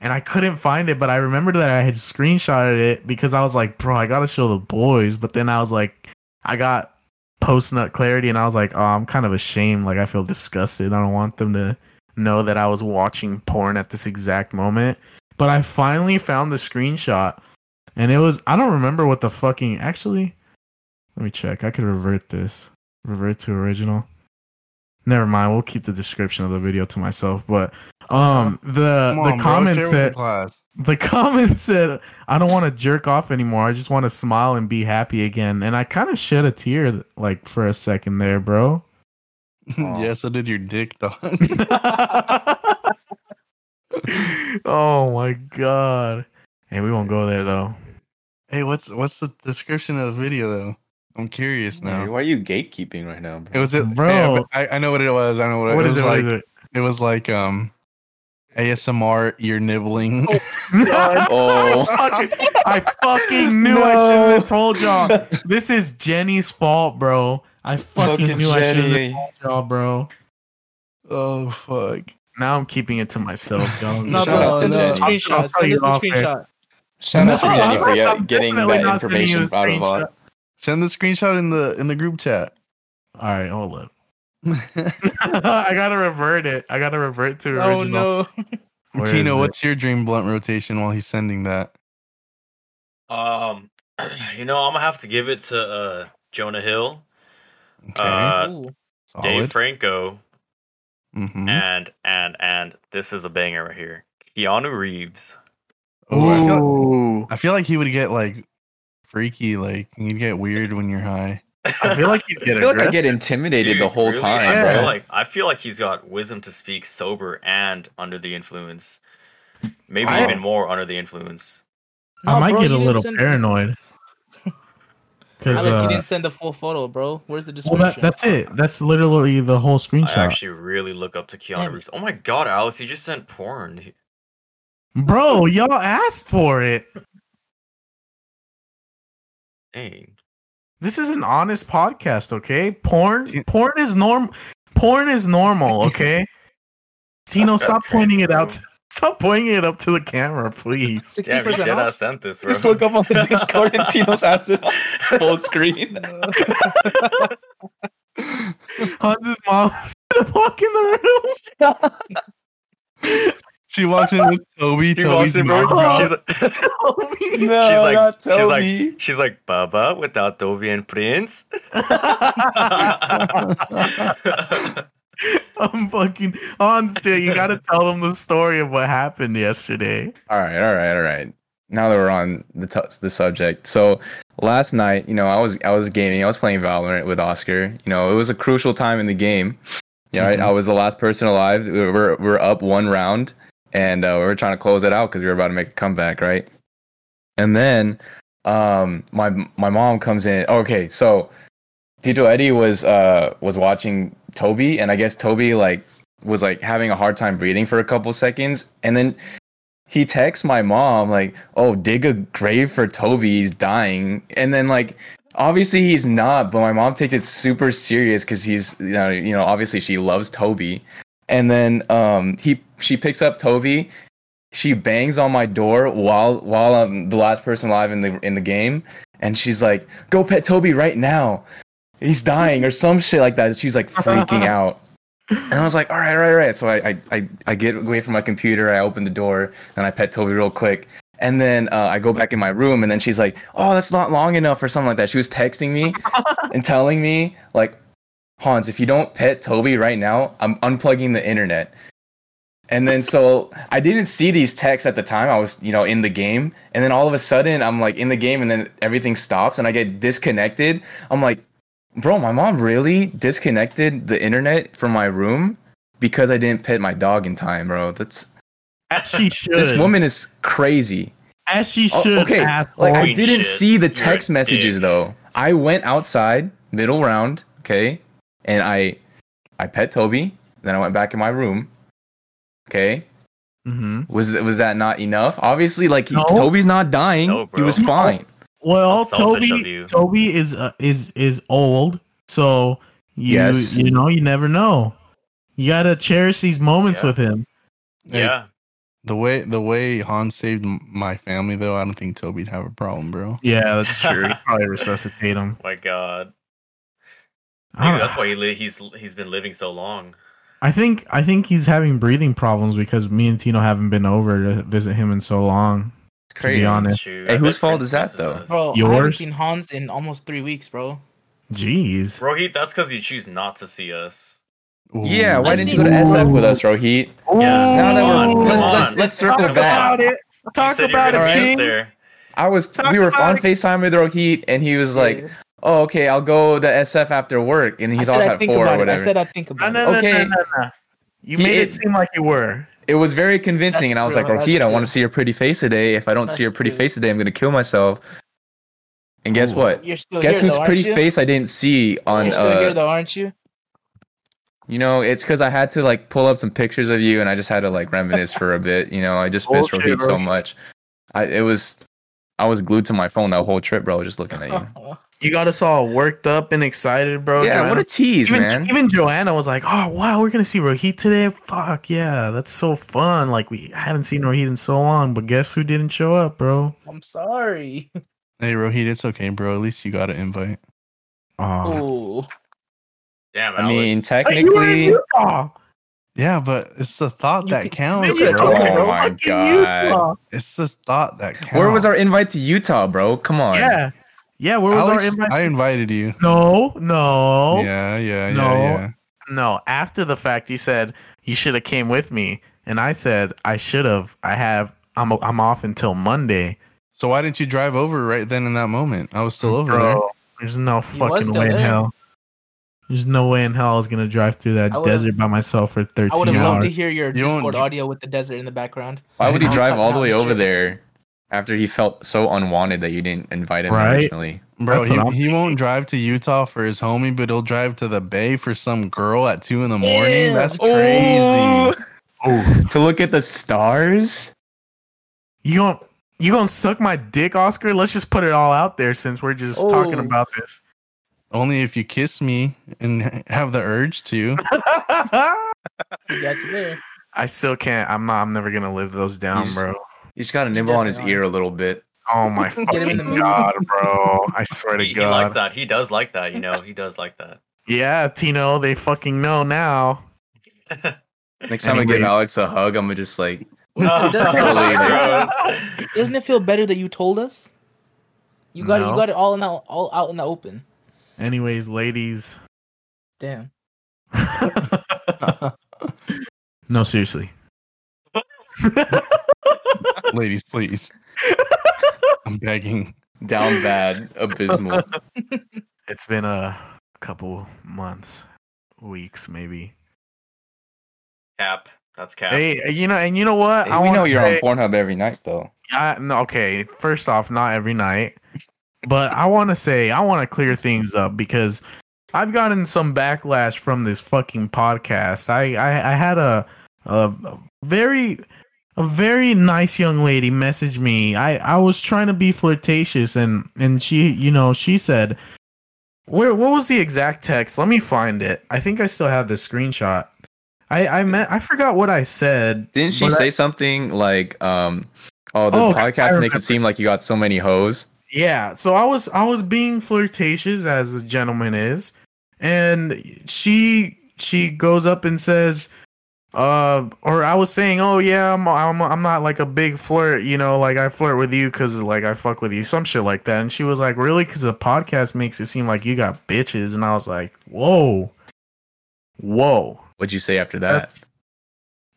and I couldn't find it, but I remembered that I had screenshotted it because I was like, bro, I gotta show the boys. But then I was like, I got post nut clarity, and I was like, oh, I'm kind of ashamed. Like I feel disgusted. I don't want them to know that I was watching porn at this exact moment. But I finally found the screenshot, and it was I don't remember what the fucking actually. Let me check. I could revert this. Revert to original. Never mind. We'll keep the description of the video to myself. But um, the Come the on, bro, comment said the class. the comment said, "I don't want to jerk off anymore. I just want to smile and be happy again." And I kind of shed a tear like for a second there, bro. yeah, so did your dick, dog. oh my god. Hey, we won't go there though. hey, what's what's the description of the video though? I'm curious now. Why are you gatekeeping right now, bro? It was it, Bro. yeah, I, I know what it was. I know what, What it is was it? Like. is it? It was like um ASMR ear nibbling. Oh. I fucking knew I shouldn't have told y'all. This is Jenny's fault, bro. I fucking, Fucking knew I shouldn't have told y'all, bro. oh fuck. Now I'm keeping it to myself, dog. No, Shout bro, out to send us a screenshot. Send us the screenshot. Shout out to Jenny for I'm getting that not sending you information out of screenshot. us. Send the screenshot in the in the group chat. All right, hold up. I gotta revert it. I gotta revert to original. Oh no. Where is Tino, what's your dream blunt rotation while he's sending that? Um, you know, I'm gonna have to give it to uh, Jonah Hill, Okay. uh, Dave. Franco, Mm-hmm. and and and this is a banger right here. Keanu Reeves. Oh, I feel, Ooh, I feel like he would get like freaky, like he'd get weird when you're high. I feel like you I get feel like I get intimidated the whole really? time, I feel bro. like I feel like he's got wisdom to speak sober and under the influence. Maybe I- even more under the influence. I might bro, get a little paranoid. Because Alex, you uh, didn't send a full photo, bro. Where's the well, description? that, that's it. That's literally the whole screenshot. I screenshot, actually really look up to Keanu Damn. Reeves. Oh my god, Alex, you just sent porn. Bro. Y'all asked for it. Dang. This is an honest podcast, okay? Porn, porn is norm. Porn is normal, okay? Tino, stop pointing it out. Stop pointing it up to the camera, please. Sixty Yeah, we percent did off. sent this, bro. Just look up on the Discord and Tino's has it on full screen. Hans's mom walk in the room. She walks in with Toby. He walks Toby's in, bro. mom. She's, Toby. No, she's like, not she's like, she's like, Baba without Toby and Prince. I'm fucking on Dude, you gotta tell them the story of what happened yesterday. All right, all right, all right. Now that we're on the t- the subject, so last night, you know, I was I was gaming. I was playing Valorant with Oscar. You know, it was a crucial time in the game. Yeah, right. Mhm. I was the last person alive. We We're we're up one round, and uh, we were trying to close it out because we were about to make a comeback, right? And then, um, my my mom comes in. Okay, so Tito Eddie was uh was watching Toby, and I guess Toby like was like having a hard time breathing for a couple seconds, and then he texts my mom like, "Oh, dig a grave for Toby. He's dying." And then like, obviously he's not, but my mom takes it super serious because he's you know you know obviously she loves Toby. And then um he she picks up Toby. She bangs on my door while while I'm the last person alive in the in the game, and she's like, "Go pet Toby right now. He's dying," or some shit like that. She's like freaking out. And I was like, all right, all right, all right. So I, I, I, I get away from my computer. I open the door and I pet Toby real quick. And then uh, I go back in my room and then she's like, oh, that's not long enough or something like that. She was texting me and telling me like, Hans, if you don't pet Toby right now, I'm unplugging the internet. And then so I didn't see these texts at the time. I was, you know, in the game. And then all of a sudden I'm like in the game and then everything stops and I get disconnected. I'm like, bro, my mom really disconnected the internet from my room because I didn't pet my dog in time, bro. That's As she should. this woman is crazy. As she Oh, should. okay, asshole. like I didn't shit. see the You're text messages though. I went outside, middle round, okay, and I I pet Toby. Then I went back in my room. Okay, Mm-hmm. was was that not enough? Obviously, like he, No. Toby's not dying. No, he was bro. fine. Well, How selfish of Toby. Toby is uh, is is old, so you Yes. you know you never know. You gotta cherish these moments Yeah. with him. Hey, yeah. The way the way Han saved my family though, I don't think Toby'd have a problem, bro. Yeah, that's true. You probably resuscitate him. My God. I, Maybe that's why he li- he's he's been living so long. I think I think he's having breathing problems because me and Tino haven't been over to visit him in so long. It's To be honest. Hey, whose fault is that, though? us. Bro, I haven't seen Hans in almost three weeks, bro. Jeez. Rohit, that's because you choose not to see us. Yeah, why didn't you go to SF with us, Rohit? Yeah, Now that we're on, let's, let's let's circle Talk back. about it. Talk you were about it, gonna meet us King. I was Talk we were on it. FaceTime with Rohit and he was like, Oh, okay, I'll go to SF after work and he's I off I'd at think four or about it. I said I'd think about no, it. no, Okay. no, no, no. You He- made it it- seem like you were. it was very convincing That's and I was true, like, that's Rohit, I want to see your pretty face today. If I don't see your pretty true. face today, I'm gonna kill myself. And guess Ooh. what? You're still Guess here, whose though, pretty you? face I didn't see on You're still here, uh though, aren't you? you know, it's because I had to like pull up some pictures of you and I just had to like reminisce for a bit. You know, I just missed Bullshit, Rohit so much. I it was I was glued to my phone that whole trip, bro, just looking at you. You got us all worked up and excited, bro. yeah, what a tease, even, man. even Joanna was like, "Oh wow, we're gonna see Rohit today. Fuck yeah, that's so fun. Like we haven't seen Rohit in so long, but guess who didn't show up, bro? I'm sorry. Hey Rohit, it's okay, bro. At least you got an invite. Oh, Ooh. Damn, I mean, Alex. Hey, you in technically, Utah. Yeah, but it's the thought You that can- counts, bro. bro. Oh my God. Utah. It's the thought that counts. where was our invite to Utah, bro? Come on. Yeah, yeah. Where was Alex, our invite? I to- invited you. no, no, Yeah, yeah, yeah, No. yeah. no. After the fact, you said you should have came with me, and I said I should have. I have. I'm I'm off until Monday. So why didn't you drive over right then in that moment? I was still over there. There's no was fucking way in there. hell. There's no way in hell I was gonna drive through that desert by myself for I 13 would have loved hours. to hear your You Discord audio with the desert in the background. Why would he drive all the way over there after he felt so unwanted that you didn't invite him Right? originally? Bro, he, he won't drive to Utah for his homie, but he'll drive to the bay for some girl at two in the morning. That's crazy. Oh, To look at the stars? you gon' you gonna suck my dick, Oscar? Let's just put it all out there since we're just talking Oh. about this. Only if you kiss me and have the urge to. You got you there. I still can't. I'm not. I'm never gonna live those down, just- bro. He's got a nibble on his ear a little bit. Oh my Get him in fucking god, bro! I swear to He, he likes God. that. He does like that. You know, he does like that. Yeah, Tino, they fucking know now. Next time I give Anyway. Alex a hug, I'm gonna just like Oh, Does- Totally gross. Doesn't it feel better that you told us? You got it. No. You got it all in the, all out in the open. Anyways, ladies. Damn. no, seriously. Ladies, please. I'm begging. down bad, abysmal. It's been a couple months, weeks, maybe. Cap. That's cap. Hey, uh, you know, and you know what? Hey, we know you're say- on Pornhub every night though. I, no, okay, first off, not every night, but I want to say I want to clear things up because I've gotten some backlash from this fucking podcast. I I, I had a, a very a very nice young lady message me. I I was trying to be flirtatious and and she you know she said. Where what was the exact text? Let me find it. I think I still have the screenshot. I I meant I forgot what I said. Didn't she but I- say something like, um, "Oh, the Oh, podcast makes it seem like you got so many hoes"? Yeah, so I was I was being flirtatious as a gentleman is, and she she goes up and says, uh, or I was saying, oh yeah, I'm I'm I'm not like a big flirt, you know, like I flirt with you because like I fuck with you, some shit like that, and she was like, really, because the podcast makes it seem like you got bitches, and I was like, whoa, whoa, What'd you say after that? that's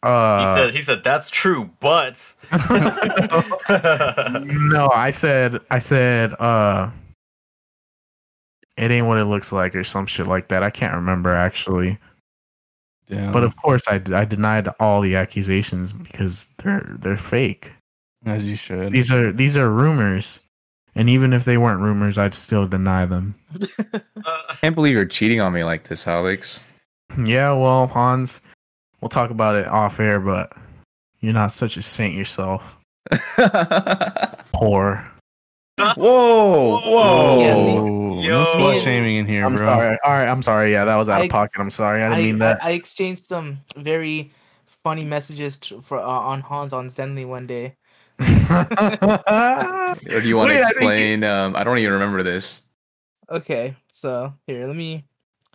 uh, he said. He said that's true, but. no, I said, I said, uh, it ain't what it looks like, or some shit like that. I can't remember actually, Damn. but of course, I, I denied all the accusations because they're they're fake. as you should. These are these are rumors, and even if they weren't rumors, I'd still deny them. I can't believe you're cheating on me like this, Alex. Yeah, well, Hans, we'll talk about it off air, but you're not such a saint yourself, Poor. whoa, whoa! Yeah, me- Yo. no slut shaming in here, I'm bro. sorry. All right, I'm sorry. Yeah, that was out I- of pocket. I'm sorry. I didn't I, mean that. I, I exchanged some very funny messages to, for uh, on Hans on Zenly one day. Or do you want Wait, to I explain? um, I don't even remember this. Okay, so here, let me.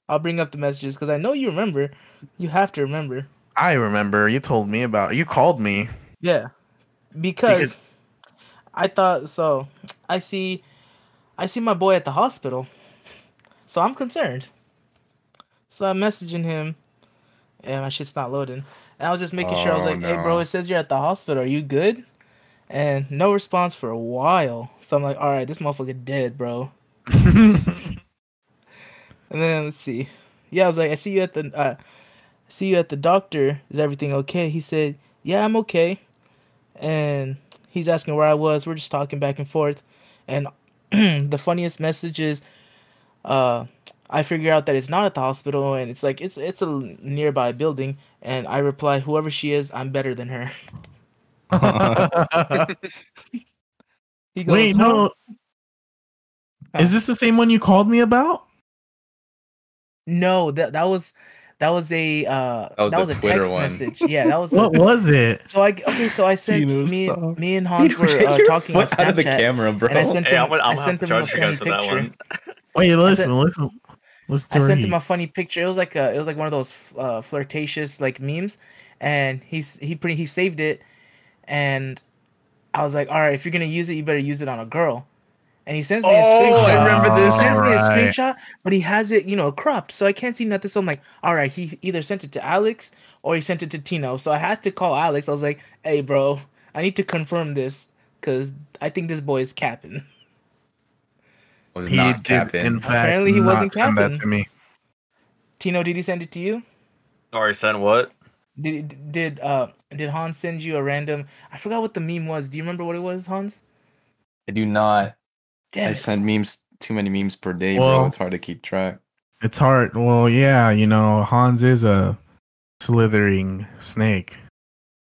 I'll bring up the messages because I know you remember. You have to remember. I remember you told me about. You called me. Yeah, because, Because- I thought so. I see, I see my boy at the hospital, so I'm concerned. So I'm messaging him, and my shit's not loading. And I was just making sure. I was Oh, like, "Hey, bro, it says you're at the hospital. Are you good?" And no response for a while. So I'm like, "All right, this motherfucker dead, bro." And then let's see. Yeah, I was like, I see you at the uh, see you at the doctor. Is everything okay? He said, Yeah, I'm okay. And he's asking where I was. We're just talking back and forth. And the funniest message is, uh, I figure out that it's not at the hospital, and it's like it's it's a nearby building. And I reply, Whoever she is, I'm better than her. He Wait, "Huh?" no. Is this the same one you called me about? no, that that was that was a uh That was the a Twitter text one. message. Yeah, that was What was it? So I okay, so I sent Tino, me stop. me and Hans were uh, talking on foot out of the camera, bro. and I sent Hey, him I'm gonna, I I'm gonna sent him a charge you guys for funny picture. Wait, listen, listen, listen I sent him a funny picture. It was like a it was like one of those uh, flirtatious like memes, and he's he pretty he saved it, and I was like, all right, if you're gonna use it, you better use it on a girl. And he sends me a Oh, screenshot. I remember He this. sends me a screenshot, but he has it, you know, cropped, so I can't see nothing. So I'm like, all right, he either sent it to Alex or he sent it to Tino. So I had to call Alex. I was like, hey, bro, I need to confirm this because I think this boy is capping. was He not did, capping. in fact, Apparently he not wasn't send that capping. to me. Tino, did he send it to you? Sorry, send what? Did did uh did Hans send you a random? I forgot what the meme was. Do you remember what it was, Hans? I do not. Damn I it. send memes too many memes per day, well, bro. It's hard to keep track. It's hard. Well, yeah, you know, Hans is a slithering snake.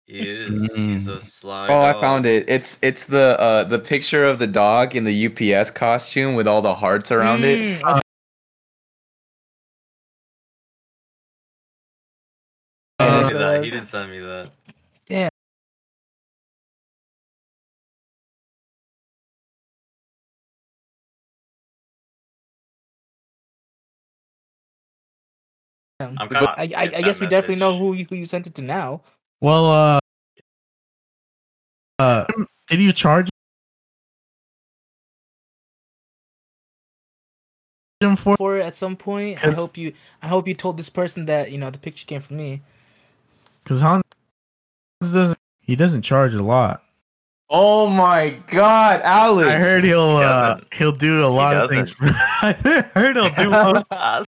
He is. He's a sly. Oh, dog. I found it. It's it's the uh the picture of the dog in the UPS costume with all the hearts around it. Mm. Uh, uh he didn't send me that. Um, I'm kinda I, I, I get that guess we definitely know who you, who you sent it to now. Well, uh, uh, did you charge him for? For it at some point, I 'Cause- hope you I hope you told this person that you know the picture came from me. Because Hans doesn't. He doesn't charge a lot. Oh my god, Alex! I heard he'll he uh, he'll do a lot of things. For, I heard he'll do. most-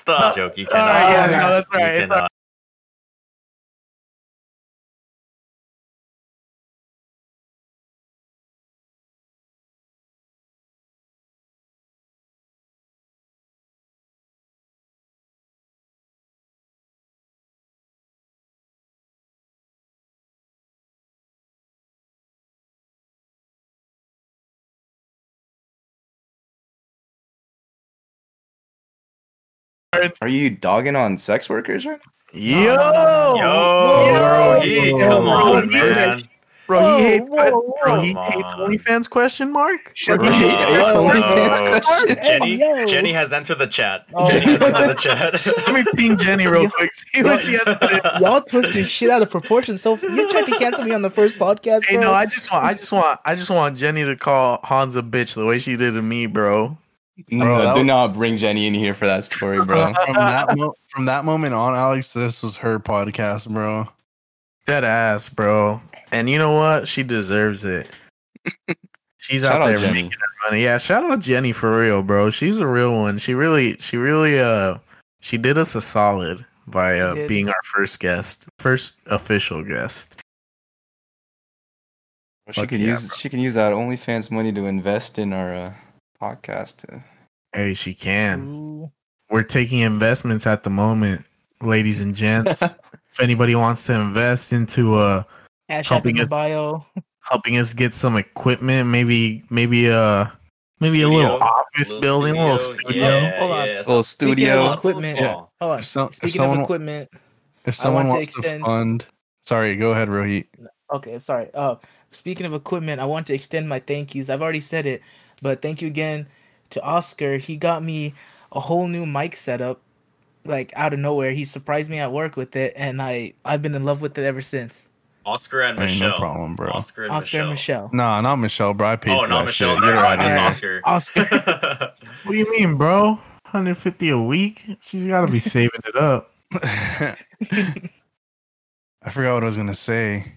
Stop. Joke. You cannot. Uh, yeah, no, that's right, Are you dogging on sex workers right Yo, Yo, bro, he, Yo, come on, he- man. bro, Whoa, he hates. whoa, bro, he whoa. hates Come on. OnlyFans? Question mark. Shut Bro, your he hates ass Whoa. OnlyFans question? Jenny, yo. Jenny has entered the chat. Oh. Jenny has entered the chat. Let me ping Jenny real quick. See what she has to say. Y'all twisting shit out of proportion. So you tried to cancel me on the first podcast. Hey, no, I just want, I just want, I just want Jenny to call Hans a bitch the way she did to me, bro. No, Bro, that do was- not bring Jenny in here for that story, bro. from that mo- from that moment on, Alex, this was her podcast, bro. Dead ass, bro. And you know what? She deserves it. She's Shout out out there Jenny. making her money. Yeah, shout out Jenny for real, bro. She's a real one. She really, she really, uh, she did us a solid by uh, being our first guest, first official guest. She Fuck can yeah, use bro. she can use that OnlyFans money to invest in our uh, podcast. To, Hey, she can. Ooh. We're taking investments at the moment, ladies and gents. if anybody wants to invest into uh Hashtag Helping in us- bio. helping us get some equipment, maybe maybe uh maybe a little Studio. office Little building, a little studio. Yeah, Hold on. yeah, little something studio. equipment, small. hold on. If so- Speaking someone- of equipment, If someone want to wants to, extend- fund, sorry, go ahead, Rohit. Okay, sorry. Uh, speaking of equipment, I want to extend my thank yous. I've already said it, but thank you again to Oscar. He got me a whole new mic setup, like out of nowhere. He surprised me at work with it, and I I've been in love with it ever since. Oscar and Ain't Michelle. no problem, bro. Oscar and Oscar Michelle. and Michelle. Nah, not Michelle, bro. I paid Oh, for not that Michelle. shit. Get her out of Just here. Oscar. Oscar. What do you mean, bro? 150 a week? She's got to be saving it up. I forgot what I was gonna say.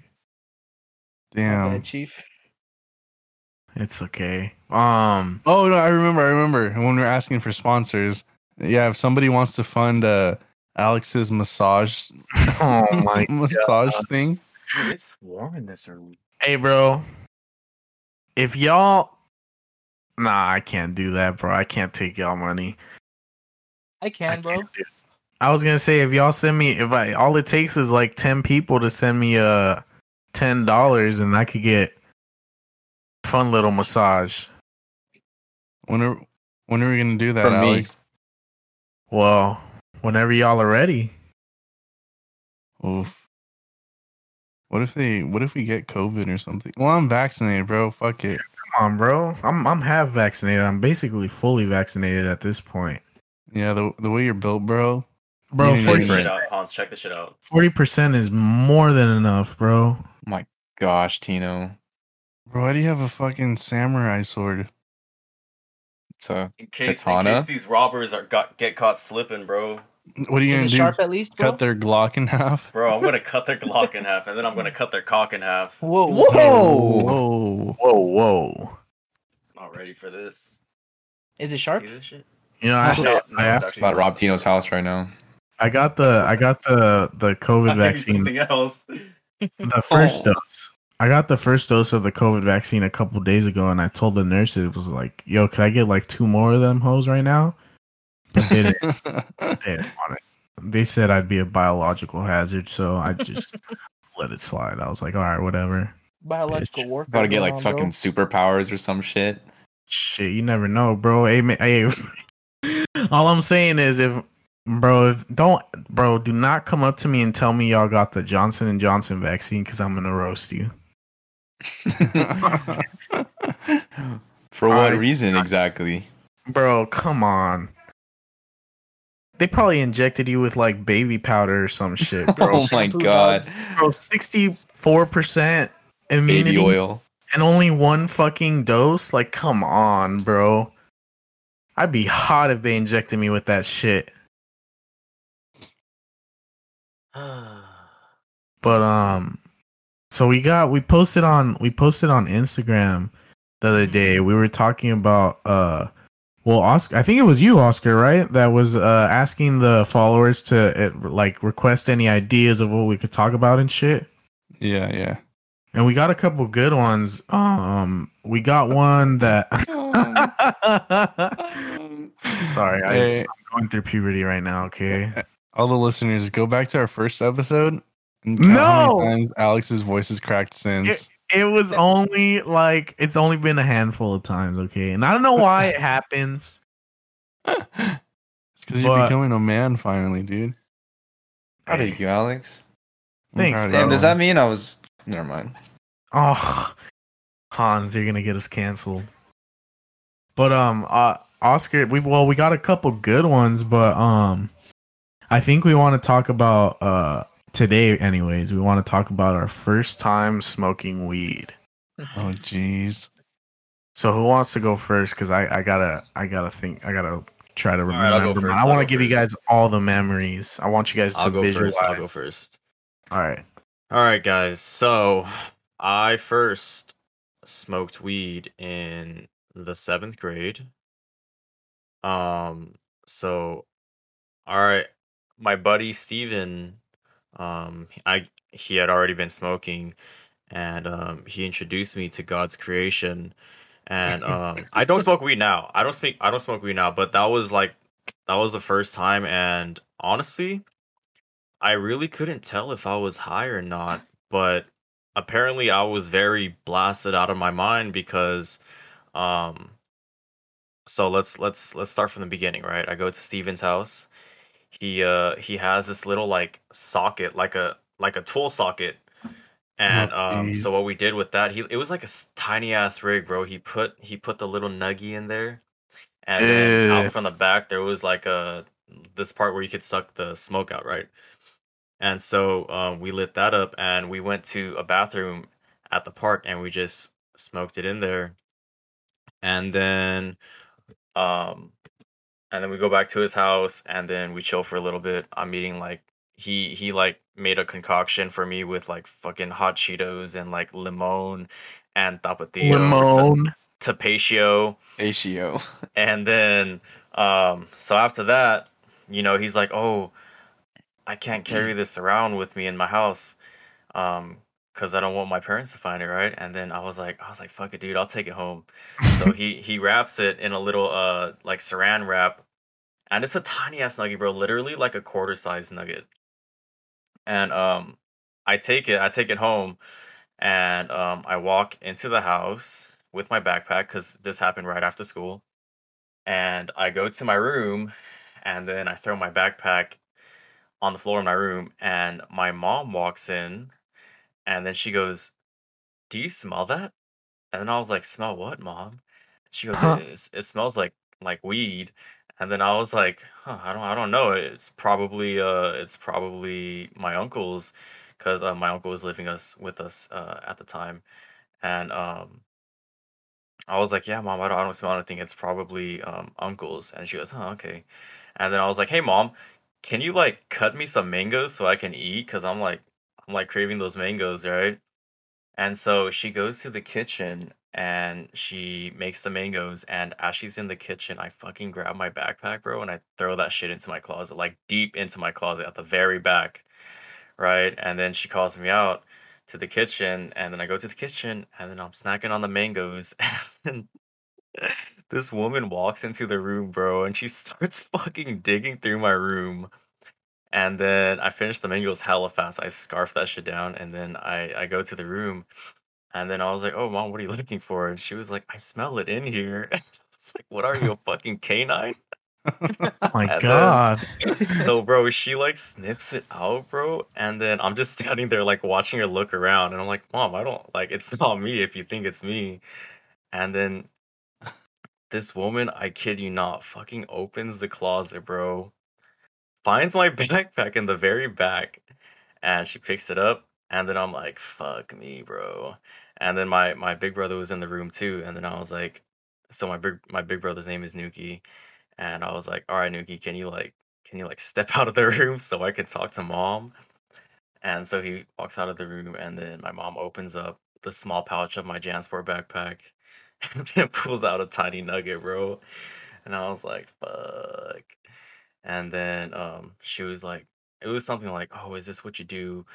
Damn. Okay, Chief. It's okay. Um, Oh no, I remember. I remember when we were asking for sponsors. Yeah, if somebody wants to fund uh Alex's massage oh my. massage thing, it's warm in this room. Hey, bro. If y'all, nah, I can't do that, bro. I can't take y'all money. I I can, bro. can't do. I was gonna say if y'all send me, if I all it takes is like ten people to send me uh ten dollars, and I could get fun little massage. When are when are we gonna do that, From me. Alex? Well, whenever y'all are ready. Oof. What if they? What if we get COVID or something? Well, I'm vaccinated, bro. Fuck it. Come on, bro. I'm I'm half vaccinated. I'm basically fully vaccinated at this point. Yeah, the the way you're built, bro. Bro, You Check need this shit out, Hans. Check this shit out. forty percent is more than enough, bro. My gosh, Tino. Bro, why do you have a fucking samurai sword? It's a In case, in case these robbers are got get caught slipping, bro. What are you Is gonna do? sharp at least, bro? Cut their Glock in half? Bro, I'm gonna cut their Glock in half, and then I'm gonna cut their cock in half. Whoa. Whoa! Whoa! Whoa, whoa. Not ready for this. Is it sharp? See this shit? You know, I, No, no, I asked. about rob Tino's house right now. I got the I got the the COVID Maybe vaccine. Something else. The first Oh. dose. I got the first dose of the COVID vaccine a couple days ago, and I told the nurses it was like, "Yo, could I get like two more of them hoes right now?" But they didn't, they didn't want it. They said I'd be a biological hazard, so I just let it slide. I was like, "All right, whatever." Biological warfare. About to get like going on, bro. fucking superpowers or some shit. Shit, you never know, bro. Hey, ma- hey, All I'm saying is, if bro, if don't, bro, do not come up to me and tell me y'all got the Johnson and Johnson vaccine because I'm gonna roast you. For what I- reason exactly? Bro, come on. They probably injected you with like baby powder or some shit, bro. Oh my god. bro, sixty-four percent immunity Baby oil. and only one fucking dose. Like, come on, bro. I'd be hot if they injected me with that shit. But um, so we got we posted on we posted on Instagram the other day. We were talking about uh, well, Oscar. I think it was you, Oscar, right? That was uh asking the followers to uh, like request any ideas of what we could talk about and shit. yeah, yeah. And we got a couple good ones. Um, we got one that. Sorry, I, I'm going through puberty right now. Okay. all the listeners, go back to our first episode. And count how No! times Alex's voice has cracked since. It was only like it's only been a handful of times. Okay, and I don't know why it happens. it's because you're becoming a man finally, dude. How did you, Alex? Thanks, proud of bro. Damn, does that mean I was never mind. Oh, Hans, you're gonna get us canceled. But um, uh, Oscar, we well, we got a couple good ones, but um, I think we want to talk about uh today, anyways. We want to talk about our first time smoking weed. Oh, jeez. So who wants to go first? Because I I gotta I gotta think I gotta try to remember. go mine. first, I want to go give you guys all the memories. I want you guys to I'll go visualize. first. I'll go first. All right. All right, guys. So I first smoked weed in the seventh grade. Um, so all right, my buddy Steven, um, I he had already been smoking, and um, he introduced me to God's creation, and um, I don't smoke weed now. I don't speak. I don't smoke weed now, but that was like that was the first time, and honestly, I really couldn't tell if I was high or not, but apparently I was very blasted out of my mind because um so let's let's let's start from the beginning, right? I go to Steven's house. He uh he has this little like socket, like a like a tool socket. And Oh, um so what we did with that, he it was like a tiny ass rig, bro. He put he put the little nuggie in there. And then out from the back there was like a this part where you could suck the smoke out, right? And so um, we lit that up and we went to a bathroom at the park and we just smoked it in there. And then um and then we go back to his house and then we chill for a little bit. I'm eating like he he like made a concoction for me with like fucking hot Cheetos and like limon and tapatio, Limon. ta- tapatio. Ratio. And then, um, so after that, you know, he's like, "Oh, I can't carry this around with me in my house, um, because I don't want my parents to find it, right?" And then I was like, I was like, "Fuck it, dude, I'll take it home." so he he wraps it in a little uh like saran wrap, and it's a tiny ass nugget, bro, literally like a quarter size nugget. And um, I take it, I take it home, and um, I walk into the house with my backpack because this happened right after school and I go to my room and then I throw my backpack on the floor in my room and my mom walks in and then she goes, "Do you smell that?" And then I was like, "Smell what, mom?" She goes, Huh. "It, it smells like like weed." And then I was like, huh, "I don't I don't know. It's probably uh it's probably my uncle's cuz uh, my uncle was living us with us uh at the time." And um I was like, "Yeah, mom, I don't, I don't smell anything. It's probably um uncle's." And she goes, "Oh, okay." And then I was like, "Hey, mom, can you like cut me some mangoes so I can eat? Cause I'm like, I'm like craving those mangoes, right?" And so she goes to the kitchen and she makes the mangoes. And as she's in the kitchen, I fucking grab my backpack, bro, and I throw that shit into my closet, like deep into my closet at the very back, right? And then she calls me out to the kitchen and then I go to the kitchen and then I'm snacking on the mangoes and this woman walks into the room, bro, and she starts fucking digging through my room. And then I finish the mangoes hella fast. I scarf that shit down and then I I go to the room and then I was like, "Oh, mom, what are you looking for?" And she was like, "I smell it in here." I was like, "What are you, a fucking canine?" Oh my And then- god. so bro she like snips it out bro and then i'm just standing there like watching her look around and i'm like mom i don't like it's not me if you think it's me and then this woman i kid you not fucking opens the closet bro finds my backpack in the very back and she picks it up and then i'm like fuck me bro and then my my big brother was in the room too and then i was like so my big my big brother's name is nuki and i was like all right nuki can you like can you like step out of the room so I can talk to mom? And so he walks out of the room, and then my mom opens up the small pouch of my Jansport backpack and pulls out a tiny nugget, bro. And I was like, fuck. And then um, she was like, it was something like, oh, is this what you do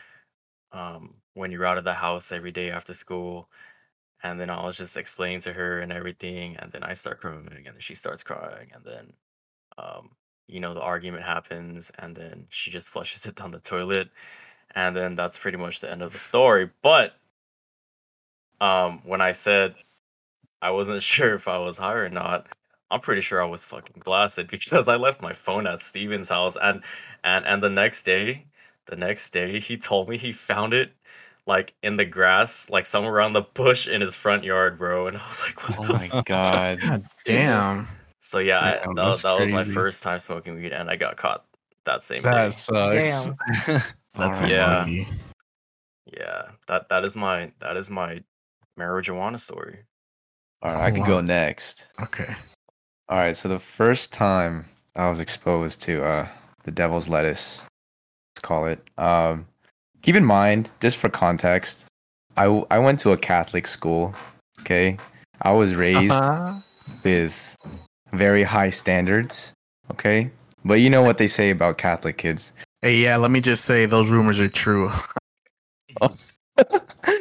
um, when you're out of the house every day after school? And then I was just explaining to her and everything, and then I start crying, and then she starts crying, and then um, you know, the argument happens and then she just flushes it down the toilet. And then that's pretty much the end of the story. But um when I said I wasn't sure if I was high or not, I'm pretty sure I was fucking blasted because I left my phone at Steven's house and and and the next day, the next day he told me he found it like in the grass, like somewhere around the bush in his front yard, bro. And I was like, what Oh my god. God damn. so yeah, I, Damn, that, that's that was my first time smoking weed, and I got caught that same That day. sucks. That's Alright. Yeah. unlucky. Yeah, that that is my that is my marijuana story. All right, I oh, can Wow. go next. Okay. All right, so the first time I was exposed to uh the devil's lettuce, let's call it. Um keep in mind, just for context, I w- I went to a Catholic school, okay? I was raised Uh-huh. with very high standards, okay? But you know what they say about Catholic kids. Hey, yeah, let me just say those rumors are true.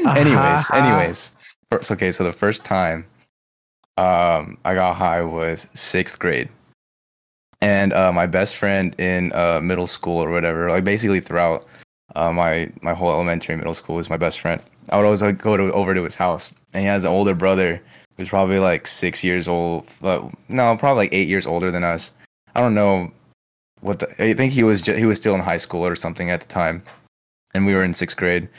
anyways, anyways. First, okay, so the first time um I got high was sixth grade. And uh my best friend in uh middle school or whatever, like basically throughout uh my my whole elementary middle school was my best friend. I would always like go to over to his house. And he has an older brother who's probably like six years old. Uh, no, probably like eight years older than us. I don't know what the I think he was he was still in high school or something at the time. And we were in sixth grade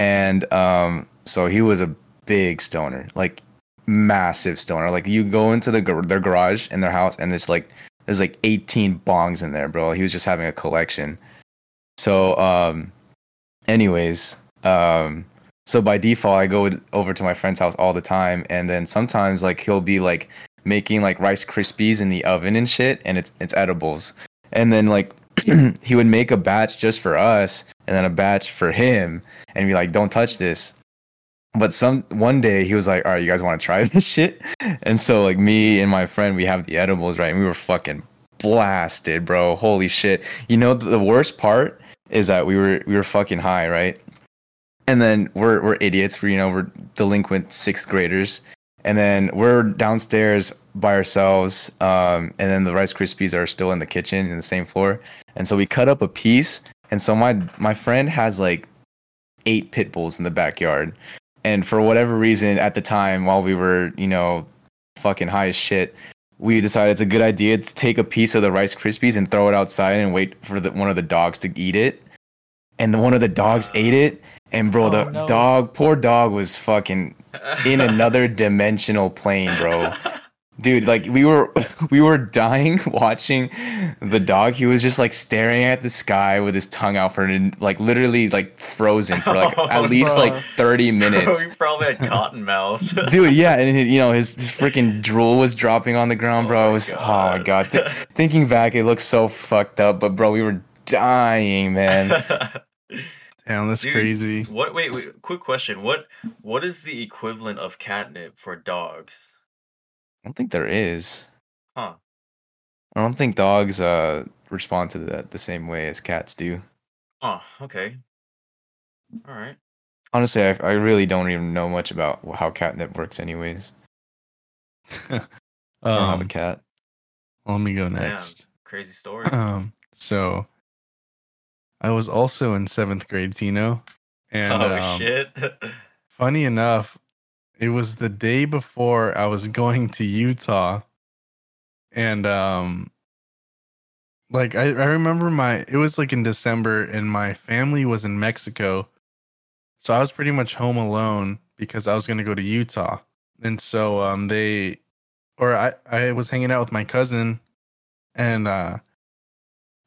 and um so he was a big stoner like massive stoner. Like you go into the their garage in their house and it's like there's like 18 bongs in there bro. He was just having a collection. So um anyways um so by default i go over to my friend's house all the time and then sometimes like he'll be like making like rice krispies in the oven and shit and it's it's edibles. And then like he would make a batch just for us and then a batch for him and be like, "Don't touch this." But some one day he was like, "All right, you guys want to try this shit?" And so like me and my friend, we have the edibles right, and we were fucking blasted, bro. Holy shit! You know the worst part is that we were we were fucking high, right? And then we're we're idiots. We're you know we're delinquent sixth graders, and then we're downstairs by ourselves. Um, and then the Rice Krispies are still in the kitchen in the same floor, and so we cut up a piece. And so my my friend has like eight pit bulls in the backyard. And for whatever reason, at the time, while we were, you know, fucking high as shit, we decided it's a good idea to take a piece of the Rice Krispies and throw it outside and wait for the, one of the dogs to eat it. And the, one of the dogs ate it. And bro, Oh, the no. dog, poor dog, was fucking in another dimensional plane, bro dude like we were we were dying watching the dog he was just like staring at the sky with his tongue out for like literally like frozen for like Oh, at least bro. like 30 minutes we probably had cotton mouth. dude yeah and you know his, his freaking drool was dropping on the ground Oh bro my it was oh my God. god Th- thinking back it looks so fucked up but bro we were dying man Damn, that's Dude, crazy. What? Wait, wait. Quick question. What? What is the equivalent of catnip for dogs? I don't think there is Huh. i don't think dogs uh respond to that the same way as cats do Oh, okay. All right. honestly I, I really don't even know much about how catnip works anyways i don't have a Um, cat let me go Damn. next. Crazy story. Um, so I was also in seventh grade, Tino, and oh um, shit. funny enough, it was the day before I was going to Utah, and um, like I, I remember my it was like in December and my family was in Mexico. So I was pretty much home alone because I was gonna go to Utah. And so um they or I, I was hanging out with my cousin and uh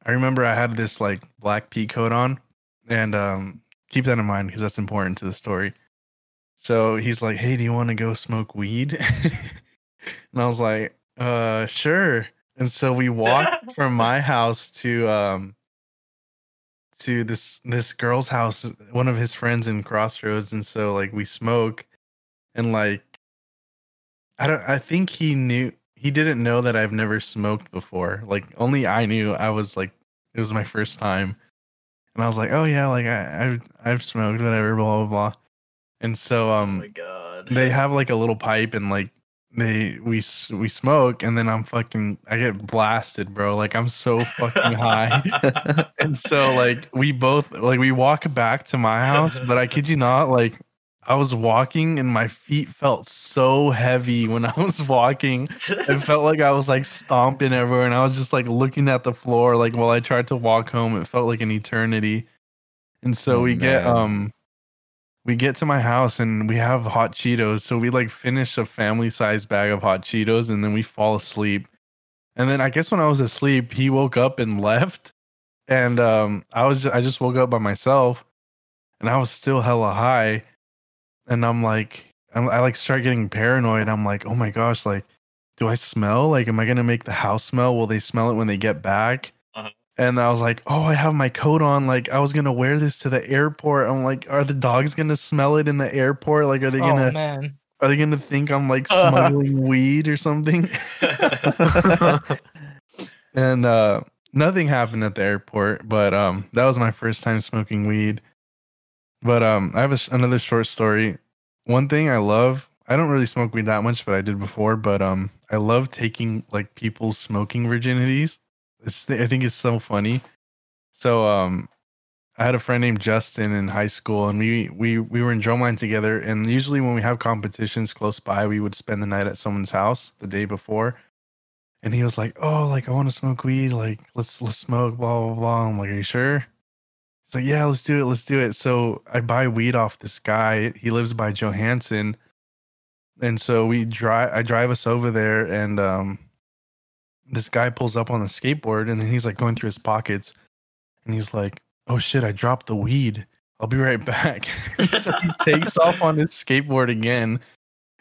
I remember I had this like black pea coat on and um keep that in mind because that's important to the story. So he's like, Hey, do you want to go smoke weed? and I was like, uh sure. And so we walked from my house to um to this this girl's house, one of his friends in Crossroads, and so like we smoke and like I don't I think he knew he didn't know that I've never smoked before. Like only I knew I was like it was my first time. And I was like, "Oh yeah, like I I've, I've smoked whatever blah blah blah." And so oh um my god. they have like a little pipe and like they we we smoke and then I'm fucking I get blasted, bro. Like I'm so fucking high. And so like we both like we walk back to my house, but I kid you not, like I was walking and my feet felt so heavy when I was walking. It felt like I was like stomping everywhere and I was just like looking at the floor like while I tried to walk home. It felt like an eternity. And so Oh, we get um we get to my house and we have hot Cheetos. So we like finish a family sized bag of hot Cheetos and then we fall asleep. And then I guess when I was asleep, he woke up and left. And um I was just, I just woke up by myself and I was still hella high. And I'm like I'm, I like start getting paranoid. I'm like, "Oh my gosh, like do I smell? Like am I going to make the house smell? Will they smell it when they get back?" And I was like, "Oh, I have my coat on. Like I was going to wear this to the airport." I'm like, "Are the dogs going to smell it in the airport? Like are they going oh to man. are they to think I'm like smuggling weed or something?" and uh nothing happened at the airport but um that was my first time smoking weed but um i have a another short story one thing i love i don't really smoke weed that much but i did before but um i love taking like people's smoking virginities i think it's so funny so um i had a friend named justin in high school and we we we were in drumline together and usually when we have competitions close by we would spend the night at someone's house the day before and he was like, "Oh, like I want to smoke weed. Like let's let's smoke." Blah blah blah. I'm like, "Are you sure?" He's like, "Yeah, let's do it. Let's do it." So I buy weed off this guy. He lives by Johansen, and so we drive. I drive us over there, and um, this guy pulls up on the skateboard, and then he's like going through his pockets, and he's like, "Oh shit, I dropped the weed. I'll be right back." so he takes off on his skateboard again.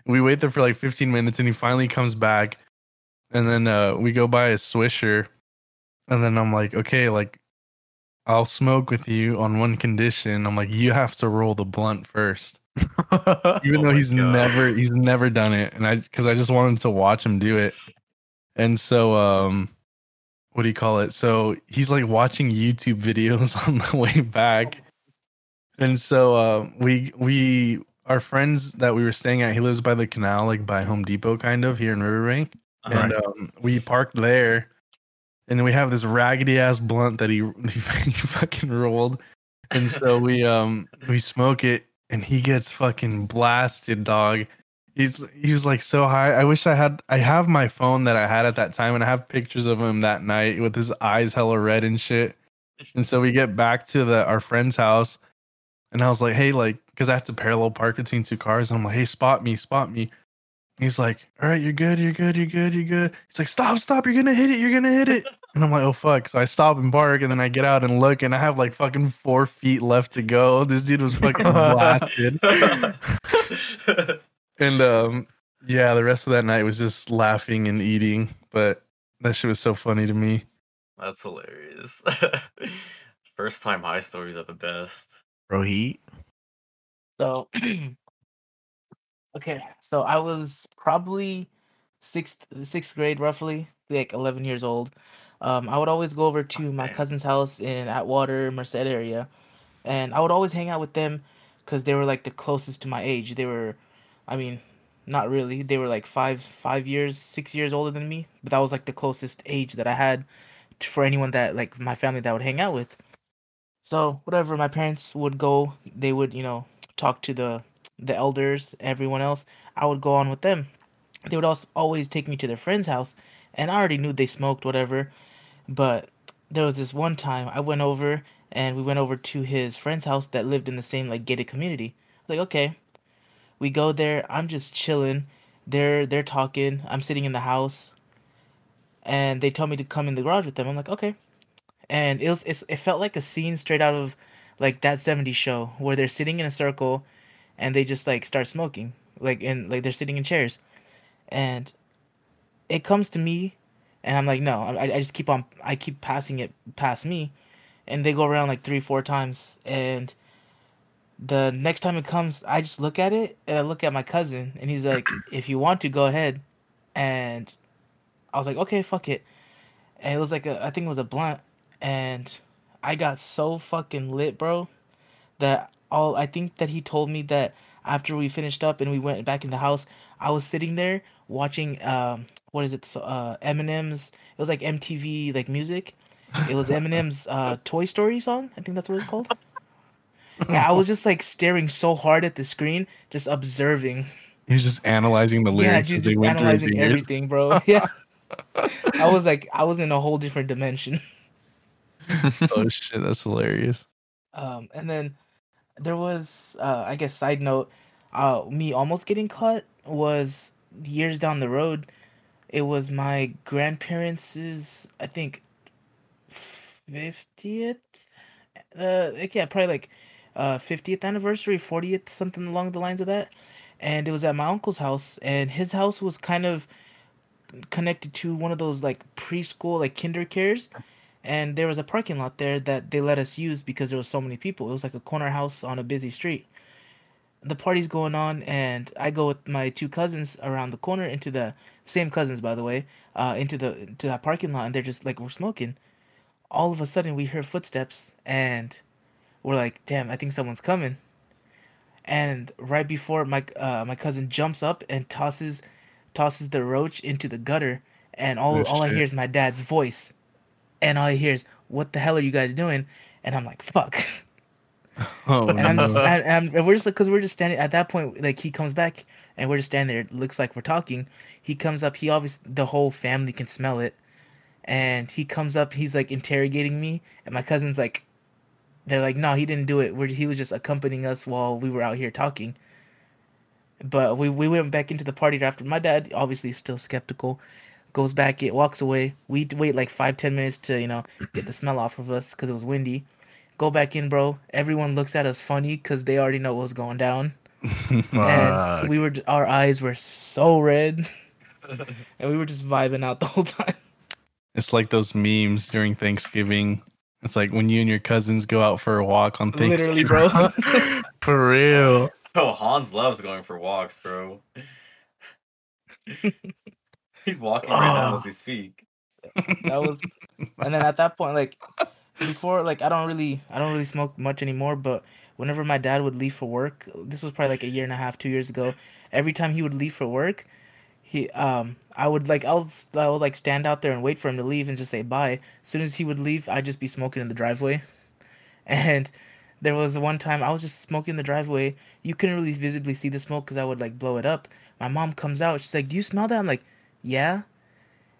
We wait there for like 15 minutes, and he finally comes back and then uh we go buy a swisher and then i'm like okay like i'll smoke with you on one condition i'm like you have to roll the blunt first even Oh though he's God. never he's never done it and i because i just wanted to watch him do it and so um what do you call it? So he's like watching youtube videos on the way back. And so uh we we our friends that we were staying at he lives by the canal like by home depot kind of here in riverbank and um, we parked there, and then we have this raggedy ass blunt that he, he fucking rolled, and so we um we smoke it, and he gets fucking blasted, dog. He's he was like so high. I wish I had I have my phone that I had at that time, and I have pictures of him that night with his eyes hella red and shit. And so we get back to the our friend's house, and I was like, hey, like, because I have to parallel park between two cars, and I'm like, hey, spot me, spot me. He's like, all right, you're good, you're good, you're good, you're good. He's like, stop, stop, you're gonna hit it, you're gonna hit it. And I'm like, oh fuck. So I stop and bark, and then I get out and look, and I have like fucking four feet left to go. This dude was fucking blasted. and um, yeah, the rest of that night was just laughing and eating, but that shit was so funny to me. That's hilarious. First time high stories are the best. Bro, he So, okay, so I was probably sixth sixth grade, roughly like eleven years old. Um, I would always go over to my cousin's house in Atwater, Merced area, and I would always hang out with them because they were like the closest to my age. They were, I mean, not really. They were like five five years, six years older than me, but that was like the closest age that I had for anyone that like my family that I would hang out with. So whatever, my parents would go. They would you know talk to the the elders, everyone else. I would go on with them. They would also always take me to their friend's house, and I already knew they smoked whatever, but there was this one time I went over and we went over to his friend's house that lived in the same like gated community. Like okay, we go there. I'm just chilling. They're they're talking. I'm sitting in the house, and they tell me to come in the garage with them. I'm like okay, and it was it felt like a scene straight out of like that 70s show where they're sitting in a circle, and they just like start smoking like and like they're sitting in chairs, and it comes to me and I'm like, no, I, I just keep on, I keep passing it past me, and they go around like three, four times, and the next time it comes, I just look at it and I look at my cousin, and he's like, if you want to, go ahead, and I was like, okay, fuck it, and it was like a, I think it was a blunt, and I got so fucking lit, bro, that all I think that he told me that after we finished up and we went back in the house, I was sitting there watching um what is it so, uh Eminem's it was like MTV like music. It was Eminem's uh Toy Story song. I think that's what it's called. Yeah, I was just like staring so hard at the screen, just observing. He's just analyzing the Yeah, lyrics as they just analyzing everything, bro. Yeah. I was like I was in a whole different dimension. Oh shit, that's hilarious. Um, and then there was, uh, I guess, side note, uh, me almost getting caught was years down the road. It was my grandparents' I think, fiftieth, uh, like, yeah, probably like, uh, fiftieth anniversary, fortieth, something along the lines of that. And it was at my uncle's house, and his house was kind of connected to one of those like preschool, like kinder cares and there was a parking lot there that they let us use because there was so many people. It was like a corner house on a busy street. The party's going on, and I go with my two cousins around the corner into the same cousins, by the way, uh, into the into that parking lot, and they're just like we're smoking. All of a sudden, we hear footsteps, and we're like, "Damn, I think someone's coming." And right before my uh, my cousin jumps up and tosses tosses the roach into the gutter, and all Oh, all I hear is my dad's voice and all I hear is, "What the hell are you guys doing?" And I'm like, "Fuck!" Oh And I'm just, and, we're just like, cause we're just standing at that point. Like he comes back, and we're just standing there. It looks like we're talking. He comes up. He obviously the whole family can smell it, and he comes up. He's like interrogating me, and my cousin's like, they're like, "No, he didn't do it. We're, he was just accompanying us while we were out here talking." But we we went back into the party after. My dad obviously is still skeptical goes back, it walks away. We wait like five ten minutes to you know get the smell off of us because it was windy. Go back in, bro. Everyone looks at us funny because they already know what's going down, and we were our eyes were so red, and we were just vibing out the whole time. It's like those memes during Thanksgiving. It's like when you and your cousins go out for a walk on Thanksgiving. Literally, bro. For real. Oh, Hans loves going for walks, bro. He's walking right now as we speak. that was and then at that point like before like i don't really i don't really smoke much anymore but whenever my dad would leave for work this was probably like a year and a half two years ago every time he would leave for work he um i would like I'll i would like stand out there and wait for him to leave and just say bye. As soon as he would leave i'd just be smoking in the driveway. And there was one time i was just smoking in the driveway. You couldn't really visibly see the smoke because i would like blow it up. My mom comes out. She's like do you smell that? I'm like yeah.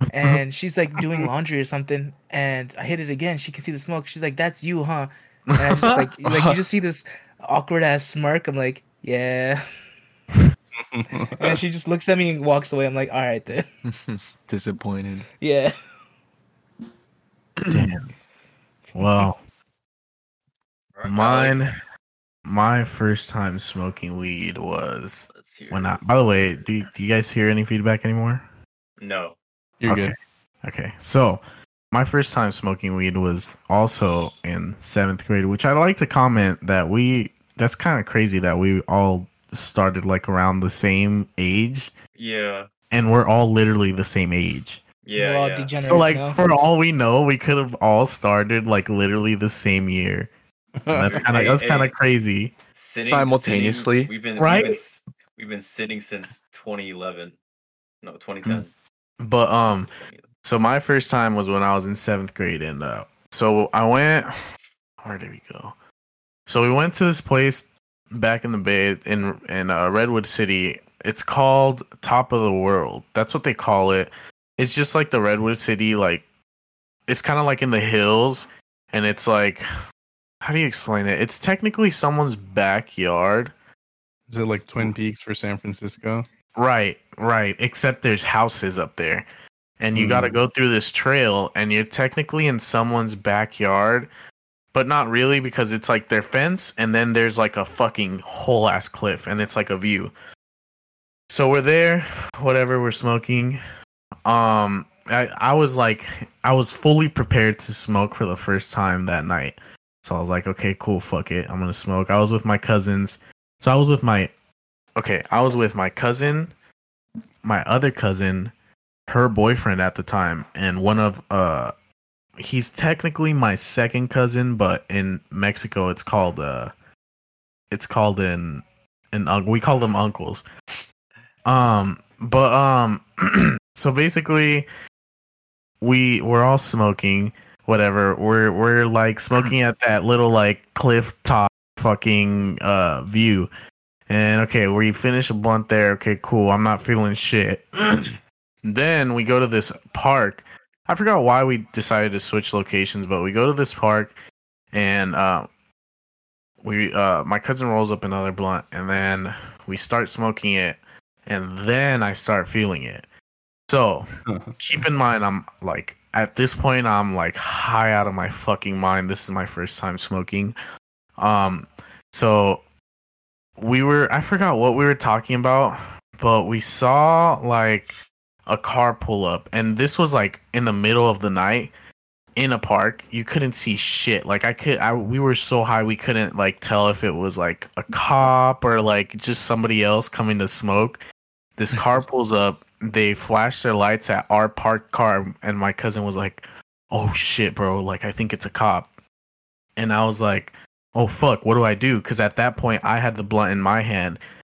And she's like doing laundry or something. And i hit it again. She can see the smoke. She's like that's you huh? And i just like like you just see this awkward ass smirk. I'm like yeah and she just looks at me and walks away i'm like all right then Disappointed. yeah Damn. Well, Alright, mine, Alex, my first time smoking weed was when it. I. By the way, do do you guys hear any feedback anymore? No. You're okay. good. Okay, so my first time smoking weed was also in seventh grade, which I'd like to comment that we. That's kind of crazy that we all started like around the same age, Yeah. and we're all literally the same age. Yeah. We're all yeah. degenerates So like now. for all we know, we could have all started like literally the same year. And that's kind of Hey, that's hey. kind of crazy. Sitting Simultaneously? sitting- we've been Right? We've been, we've been sitting since 2011. No, 2010. But um, so my first time was when I was in seventh grade, and uh, so I went. Where did we go? So we went to this place back in the Bay in in uh, Redwood City. It's called Top of the World. That's what they call it. It's just like the Redwood City like it's kind of like in the hills, and it's like, how do you explain it? It's technically someone's backyard. Is it like Twin Peaks for San Francisco? Right, right. Except there's houses up there. And you got to Mm. go through this trail, and you're technically in someone's backyard, but not really because it's like their fence, and then there's like a fucking whole ass cliff, and it's like a view. So we're there, whatever, we're smoking. Um, I, I was like, I was fully prepared to smoke for the first time that night. So I was like, okay, cool, fuck it. I'm gonna smoke. I was with my cousins. So I was with my okay, I was with my cousin, my other cousin, her boyfriend at the time, and one of uh he's technically my second cousin, but in Mexico it's called uh it's called an an we call them uncles. Um but um so basically we we're all smoking whatever. We're we're like smoking at that little like cliff top fucking uh view. And okay, we finish a blunt there. Okay, cool. I'm not feeling shit. then we go to this park. I forgot why we decided to switch locations, but we go to this park and uh we uh my cousin rolls up another blunt and then we start smoking it and then I start feeling it. So keep in mind I'm like at this point I'm like high out of my fucking mind. This is my first time smoking. Um so we were I forgot what we were talking about, but we saw like a car pull up and this was like in the middle of the night in a park. You couldn't see shit. Like I could I we were so high we couldn't like tell if it was like a cop or like just somebody else coming to smoke. This car pulls up, they flash their lights at our parked car and my cousin was like, "Oh shit, bro, like I think it's a cop." And I was like, oh fuck, what do I do? Because at that point, I had the blunt in my hand.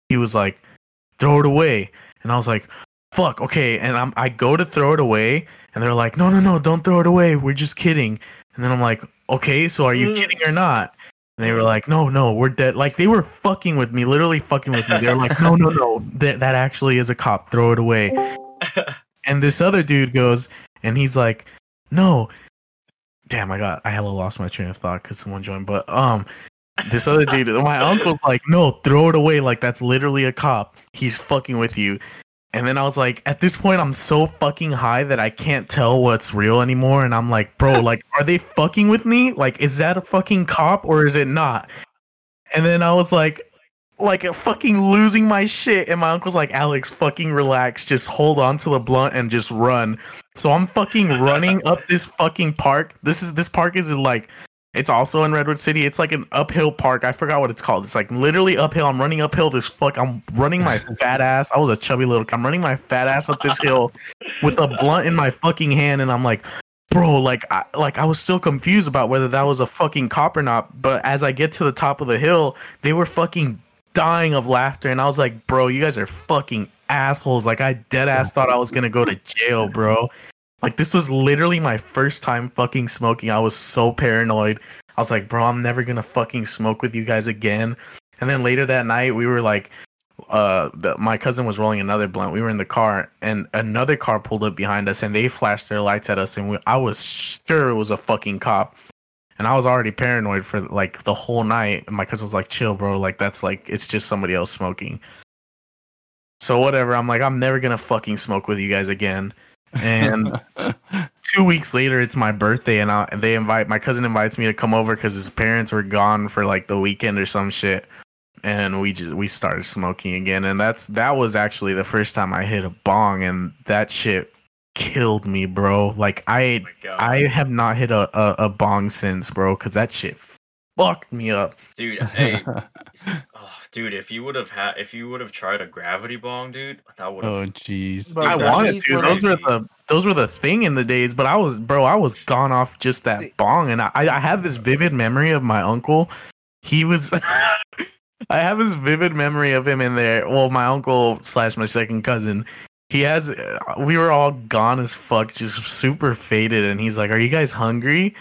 He was like, throw it away, and I was like, fuck, okay. And I'm I go to throw it away, and they're like, no, no, no, don't throw it away. We're just kidding. And then I'm like, okay, so are you Mm. kidding or not? And they were like, no, no, we're dead. Like they were fucking with me, literally fucking with me. They're like, no, no, no, that that actually is a cop. Throw it away. And this other dude goes, and he's like, no. Damn, I got I hella lost my train of thought because someone joined. But um, this other dude, my uncle's like, no, throw it away. Like that's literally a cop. He's fucking with you. And then I was like, at this point, I'm so fucking high that I can't tell what's real anymore. And I'm like, bro, like, are they fucking with me? Like, is that a fucking cop or is it not? And then I was like, like fucking losing my shit. And my uncle's like, Alex, fucking relax. Just hold on to the blunt and just run. So I'm fucking running up this fucking park. This is this park is in like it's also in Redwood City. It's like an uphill park. I forgot what it's called. It's like literally uphill. I'm running uphill this fuck. I'm running my fat ass. I was a chubby little. I'm running my fat ass up this hill with a blunt in my fucking hand, and I'm like, bro, like, I, like I was so confused about whether that was a fucking cop or not. But as I get to the top of the hill, they were fucking dying of laughter, and I was like, bro, you guys are fucking assholes. Like I dead ass thought I was gonna go to jail, bro. Like this was literally my first time fucking smoking. I was so paranoid. I was like, bro, I'm never gonna fucking smoke with you guys again. And then later that night, we were like, uh, the, my cousin was rolling another blunt. We were in the car, and another car pulled up behind us, and they flashed their lights at us, and we, I was sure it was a fucking cop. And I was already paranoid for like the whole night. And my cousin was like, chill, bro. Like that's like it's just somebody else smoking. So whatever. I'm like, I'm never gonna fucking smoke with you guys again. And two weeks later, it's my birthday, and, I, and they invite my cousin invites me to come over because his parents were gone for like the weekend or some shit, and we just we started smoking again, and that's that was actually the first time I hit a bong, and that shit killed me, bro. Like I Oh. I have not hit a a, a bong since, bro, because that shit fucked me up. dude, hey, dude, if you would have had, if you would have tried a gravity bong, dude, that would have. oh jeez. I wanted to. Those were the those were the thing in the days, but I was bro, I was gone off just that See- bong, and I I have this vivid memory of my uncle. He was. I have this vivid memory of him in there. Well, my uncle slash my second cousin. He has. uh, We were all gone as fuck, just super faded, and he's like, "Are you guys hungry?"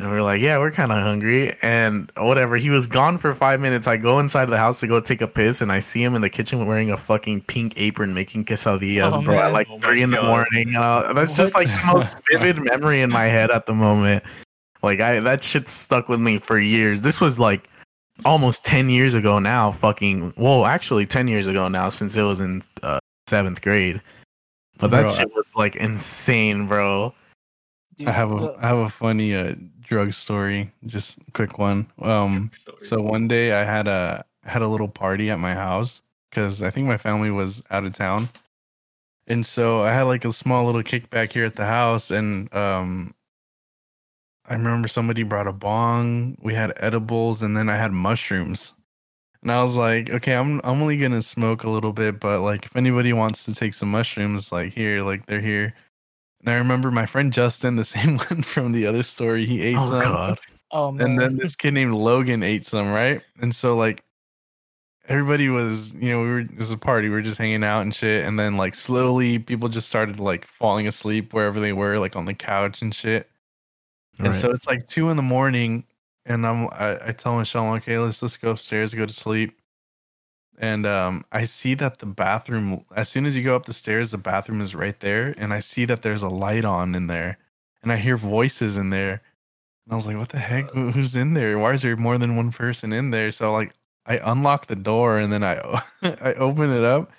And we are like, yeah, we're kind of hungry. And whatever. He was gone for five minutes. I go inside the house to go take a piss, and I see him in the kitchen wearing a fucking pink apron making quesadillas, Oh, bro, at like Oh my three in the morning. Uh, that's just like the most vivid memory in my head at the moment. Like, I that shit stuck with me for years. This was like almost 10 years ago now. Fucking, well, actually, 10 years ago now, since it was in uh, seventh grade. But that Bro, shit was like insane, bro. Dude, I have a the- I have a funny uh drug story, just a quick one. Um so one day I had a had a little party at my house cuz I think my family was out of town. And so I had like a small little kickback here at the house and um I remember somebody brought a bong, we had edibles and then I had mushrooms. And I was like, okay, I'm I'm only going to smoke a little bit, but like if anybody wants to take some mushrooms like here, like they're here. And I remember my friend Justin, the same one from the other story, he ate Oh, some. God. oh man. And then this kid named Logan ate some, right? And so like everybody was, you know, we were it was a party, we were just hanging out and shit. And then like slowly people just started like falling asleep wherever they were, like on the couch and shit. And Right. so it's like two in the morning, and I'm I, I tell Michelle, okay, let's let's go upstairs, go to sleep. And um, I see that the bathroom, as soon as you go up the stairs, the bathroom is right there, and I see that there's a light on in there, and I hear voices in there, and I was like, what the heck? Who's in there? Why is there more than one person in there? So like, I unlock the door, and then I I open it up,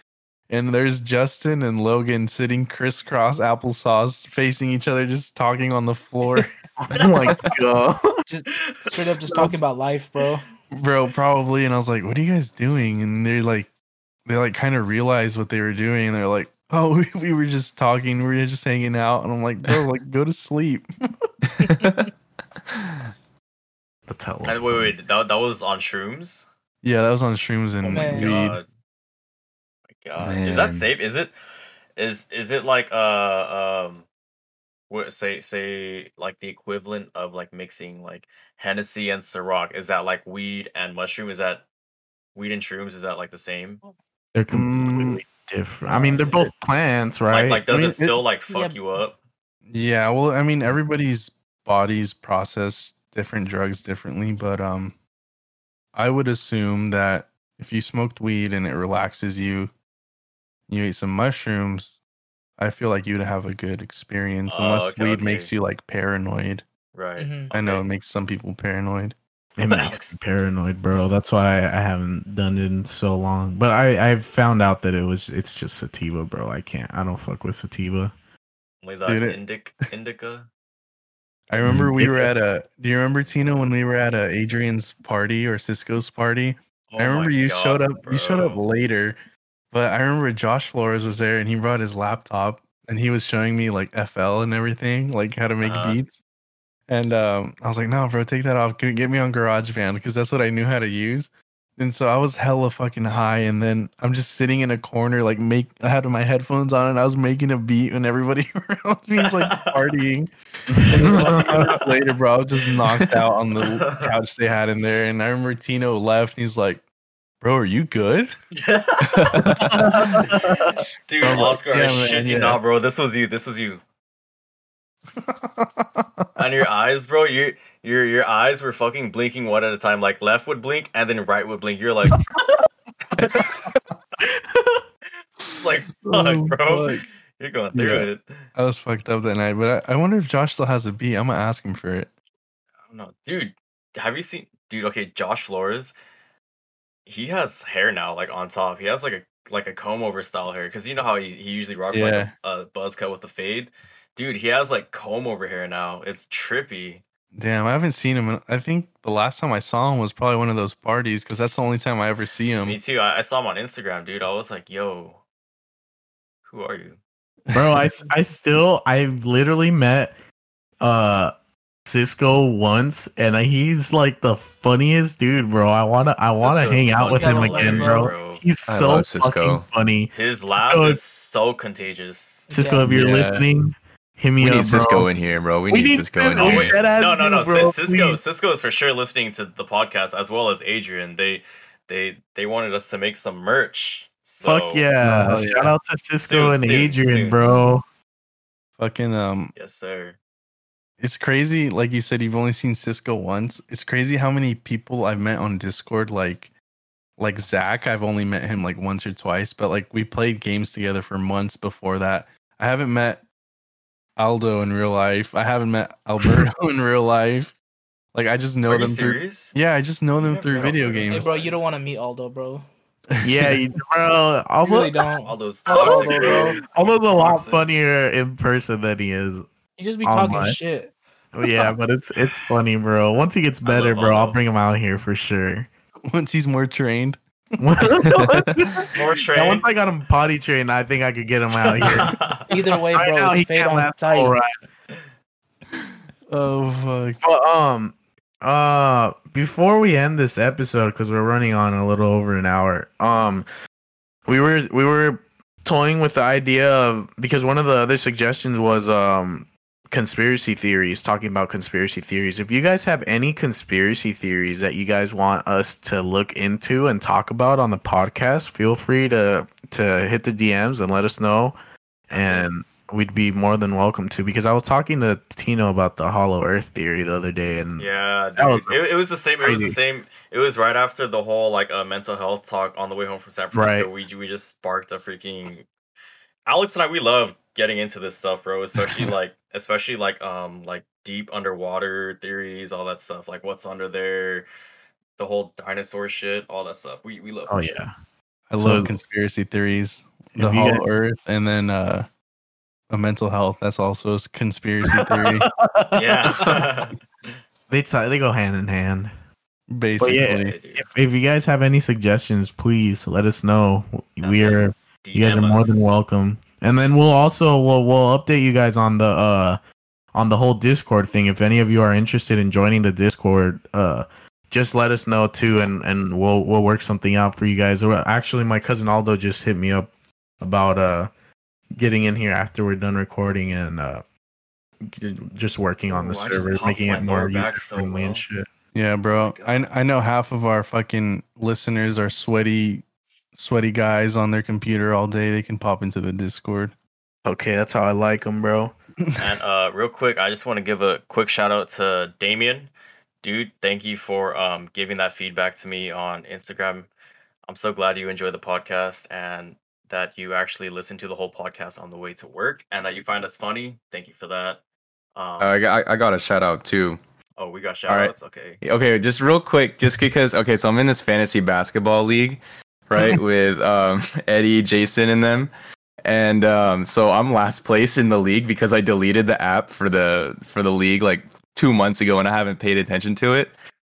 and there's Justin and Logan sitting crisscross applesauce, facing each other, just talking on the floor. my god. just straight up just talking about life, bro. Bro probably. And i was like what are you guys doing? And they're like they like kind of realized what they were doing. And they're like oh we, we were just talking. We were just hanging out. And i'm like bro like go to sleep. That's hella And wait, wait, that, that was on shrooms. yeah that was on shrooms Oh and my weed. God. my god. Is that safe? Is it is is it like uh um what say say like the equivalent of like mixing like Hennessy and Ciroc? Is that like weed and mushroom? Is that weed and shrooms? Is that like the same? They're Mm. completely different. I mean, they're both plants, right? Like like does mean, it it- still like fuck yeah. you up? yeah well i mean everybody's bodies process different drugs differently but um i would assume that if you smoked weed and it relaxes you you ate some mushrooms i feel like you'd have a good experience Oh, unless okay, weed makes you like paranoid Right. Mhm. I know it makes some people paranoid. It makes me paranoid, bro. That's why I haven't done it in so long. But I I found out that it was it's just sativa, bro. I can't. I don't fuck with sativa. Only Dude, indic indica. I remember we were at a. Do you remember Tino when we were at a Adrian's party or Cisco's party? Oh I remember you God, showed up. You showed up later, but I remember Josh Flores was there and he brought his laptop and he was showing me like FL and everything, like how to make Uh-huh. beats. And um, I was like, "No, bro, take that off. Get me on GarageBand because that's what I knew how to use." And so I was hella fucking high, and then I'm just sitting in a corner, like make I had my headphones on, and I was making a beat, and everybody around me is like partying. And then, like, minutes later, bro, I was just knocked out on the couch they had in there, and I remember Tino left, and he's like, "Bro, are you good?" Dude, I was like, Oscar, I "Yeah, man, you yeah." not, bro. This was you. This was you. On your eyes, bro. Your your your eyes were fucking blinking one at a time. Like left would blink and then right would blink. You're like, like oh, fuck, Oh, bro. fuck. You're going through Yeah. it. I was fucked up that night, but I, I wonder if Josh still has a beat. I'm gonna ask him for it. I don't know, dude. Have you seen, dude? Okay, Josh Flores. He has hair now, like on top. He has like a like a comb over style hair, because you know how he, he usually rocks like a, a buzz cut with a fade. Dude, he has like comb over hair now. It's trippy. Damn, I haven't seen him. I think the last time I saw him was probably one of those parties because that's the only time I ever see him. Me too. I, I saw him on Instagram, dude. I was like, yo, who are you? bro I, I still i've literally met uh cisco once and he's like the funniest dude bro i want to i want to Cisco's hang out with him again hilarious, bro he's I so Cisco. fucking funny His laugh Cisco is so contagious. cisco Yeah. if you're Yeah. listening hit me We up need Cisco bro. in here, bro. We, We need, need Cisco, Cisco. in here. wait. No, no, no. dude, bro, Cisco, please. Cisco is for sure listening to the podcast as well as Adrian. They, they, they wanted us to make some merch. So, fuck yeah Oh, shout yeah. out to cisco Soon, and soon, adrian soon. bro Fucking um, Yes, sir. It's crazy. Like you said, you've only seen Cisco once. It's crazy how many people I've met on Discord. Like, like Zach, I've only met him like once or twice, but like we played games together for months before that. I haven't met Aldo in real life. I haven't met Alberto in real life. Like I just know Are them through. serious? Yeah, I just know them through met video Alberto. Hey, games. bro, you don't want to meet Aldo, bro. Yeah, you, bro. You Although, really don't. All those Although, toxic, bro. Aldo's a lot funnier in person than he is. You just be Online. talking shit. Yeah, but it's it's funny, bro. Once he gets better, bro, I'll bring him out here for sure. Once he's more trained. More Yeah, trained. once I got him potty trained, I think I could get him out here. Either way, right bro, now, he it's can't on last site. all right. Oh fuck. But um, uh, before we end this episode, because we're running on a little over an hour, um, we were we were toying with the idea of because one of the other suggestions was um conspiracy theories, talking about conspiracy theories. If you guys have any conspiracy theories that you guys want us to look into and talk about on the podcast, feel free to to hit the DMs and let us know. And we'd be more than welcome to because I was talking to Tino about the hollow earth theory the other day and Yeah, dude. Was it, it was the same. It was the same. It was right after the whole like uh, mental health talk on the way home from San Francisco. Right. We we just sparked a freaking. Alex and I we love getting into this stuff, bro. Especially like especially like um like deep underwater theories, all that stuff. Like what's under there, the whole dinosaur shit, all that stuff. We we love. oh that shit. yeah. I So- love conspiracy theories. The If you guys- Earth, and then uh, a mental health. That's also a conspiracy theory, Yeah. They t- they go hand in hand. basically. Yeah. If, if you guys have any suggestions, please let us know. We are you guys are more us. than welcome. And then we'll also we'll, we'll update you guys on the uh on the whole Discord thing. If any of you are interested in joining the Discord, uh just let us know too and and we'll we'll work something out for you guys. Actually my cousin Aldo just hit me up about uh getting in here after we're done recording and uh just working on the Ooh, server, making it more bar back user so friendly well. and shit. Yeah, bro. Oh I I know half of our fucking listeners are sweaty, sweaty guys on their computer all day. They can pop into the Discord. Okay, that's how I like them, bro. And uh, real quick, I just want to give a quick shout out to Damien. Dude, thank you for um, giving that feedback to me on Instagram. I'm so glad you enjoy the podcast and that you actually listen to the whole podcast on the way to work and that you find us funny. Thank you for that. Um, I got, I got a shout out too. oh, we got shout all right. outs. Okay. Okay, just real quick, just because okay, so I'm in this fantasy basketball league, right, with um Eddie, Jason, and them. And um so I'm last place in the league because I deleted the app for the for the league like two months ago and I haven't paid attention to it.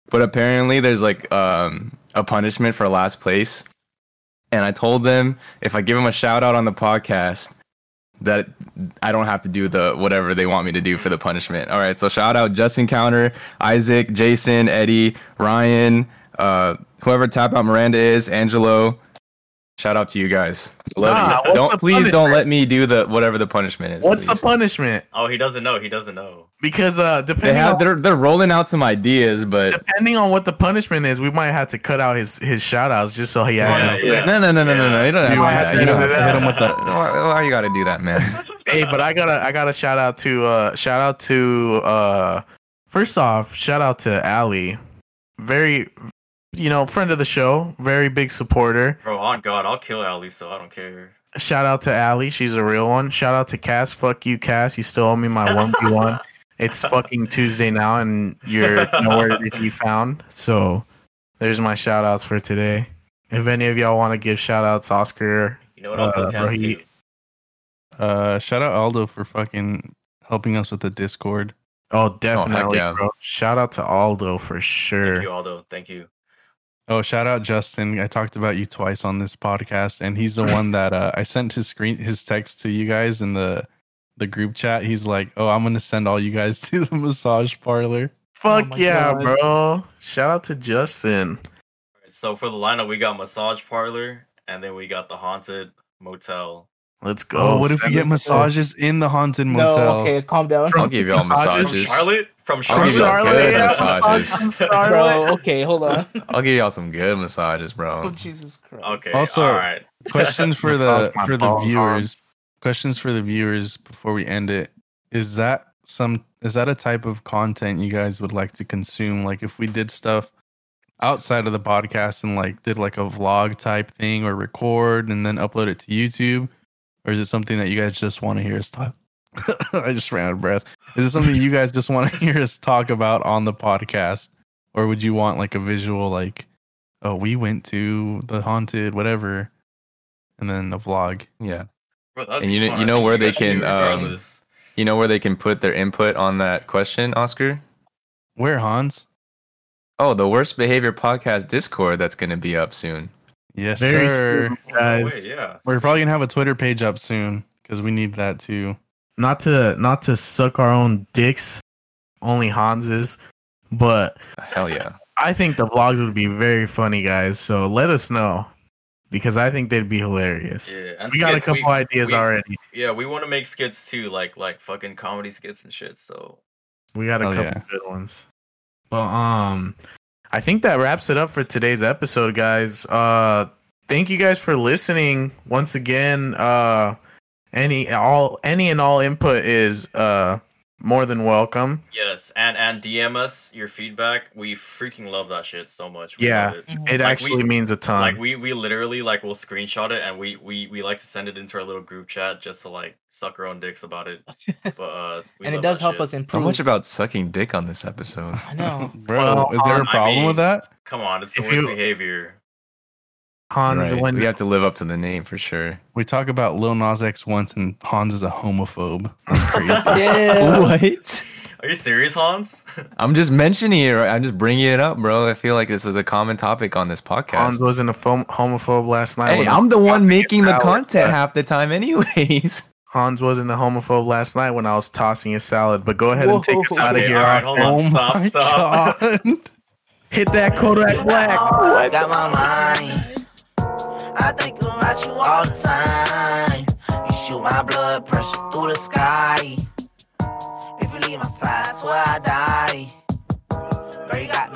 But apparently there's like um a punishment for last place. And I told them if I give them a shout out on the podcast that I don't have to do the whatever they want me to do for the punishment. All right, so shout out Justin Counter, Isaac, Jason, Eddie, Ryan, uh, whoever Tap Out Miranda is, Angelo. Shout out to you guys. Love Ah, you. Don't please don't let me do the whatever the punishment is. What's the punishment? Oh, he doesn't know. He doesn't know. Because uh They depending have on, they're they're rolling out some ideas, but depending on what the punishment is, we might have to cut out his his shout outs just so he has Yeah, his yeah. no no no no no no. You don't have to You do have that. to You don't have to that. hit him with the. Why, why you got to do that, man? Hey, but I gotta I gotta shout out to uh shout out to uh first off, shout out to Ali. Very you know, friend of the show, very big supporter. Bro, on God, I'll kill Ali still. I don't care. Shout out to Ali, she's a real one. Shout out to Cass, fuck you, Cass. You still owe me my one v one. It's fucking Tuesday now and you're nowhere to be found. So there's my shout outs for today. If any of y'all want to give shout outs, Oscar, You know what? I'll Uh, kill Cass Uh, shout out Aldo for fucking helping us with the Discord. Oh, definitely, yeah. bro. Shout out to Aldo for sure. Thank you, Aldo. Thank you. Oh, shout out Justin. I talked about you twice on this podcast, and he's the one that uh, I sent his screen his text to you guys in the the group chat. He's like, "Oh, I'm gonna send all you guys to the massage parlor." Fuck my yeah, God. bro. Shout out to Justin. Alright, So for the lineup, we got massage parlor, and then we got the haunted motel. Let's go. Oh, what if we get massages in the haunted motel? No, motel? okay, calm down. I'll give y'all Massages? From massages. Charlotte? From I'll give Charlotte? you Charlotte, good massages. Bro, okay, hold on. I'll give y'all some good massages, bro. Oh. Jesus Christ. Okay. Also, all right. Questions for the for the balls viewers. Questions for the viewers before we end it. Is that some is that a type of content you guys would like to consume? Like if we did stuff outside of the podcast and like did like a vlog type thing or record and then upload it to YouTube? Or is it something that you guys just want to hear us talk? I just ran out of breath. Is it something you guys just want to hear us talk about on the podcast? Or would you want like a visual like, oh, we went to the haunted, whatever, and then a vlog? Yeah. Bro, that'd And you know- you know where you they guys should do can, um. You know where they can put their input on that question, Oscar? Where Hans? Oh, the worst behavior podcast Discord that's going to be up soon. Yes, Very sir. soon, Oh, no way, guys. yeah. We're probably gonna have a Twitter page up soon because we need that too. Not to not to suck our own dicks, only Hans's, but Hell yeah. I think the vlogs would be very funny, guys. So let us know because I think they'd be hilarious. Yeah, and We got a couple we- ideas we- already. Yeah, we want to make skits too, like like fucking comedy skits and shit. So We got a Hell couple yeah. good ones. Well, um, I think that wraps it up for today's episode, guys. Uh, thank you guys for listening once again. Uh, any all any and all input is uh more than welcome. yes, and and DM us your feedback. We freaking love that shit so much. We Yeah. it. It Like, actually we- means a ton. like we we literally like we'll screenshot it and we we we like to send it into our little group chat just to like suck our own dicks about it. But uh, we and it does help shit. us improve. So much about sucking dick on this episode. I know. Bro, Well, is there a problem with mean- that? Come on, it's the If worst you- behavior. Hans, Right. when We have to live up to the name for sure. We talk about Lil Nas X once, and Hans is a homophobe. Yeah. What? Are you serious, Hans? I'm just mentioning it. right? I'm just bringing it up, bro. I feel like this is a common topic on this podcast. Hans wasn't a phom- homophobe last night. hey, I'm the one making the content uh, half the time, anyways. Hans wasn't a homophobe last night when I was tossing a salad. But go ahead and take us Whoa. out of here. all right, hold on, oh stop, my stop. god. Hit that Kodak Black. I got my mind. I think about you all the time. You shoot my blood pressure through the sky. If you leave my side, that's where I die. Girl, you got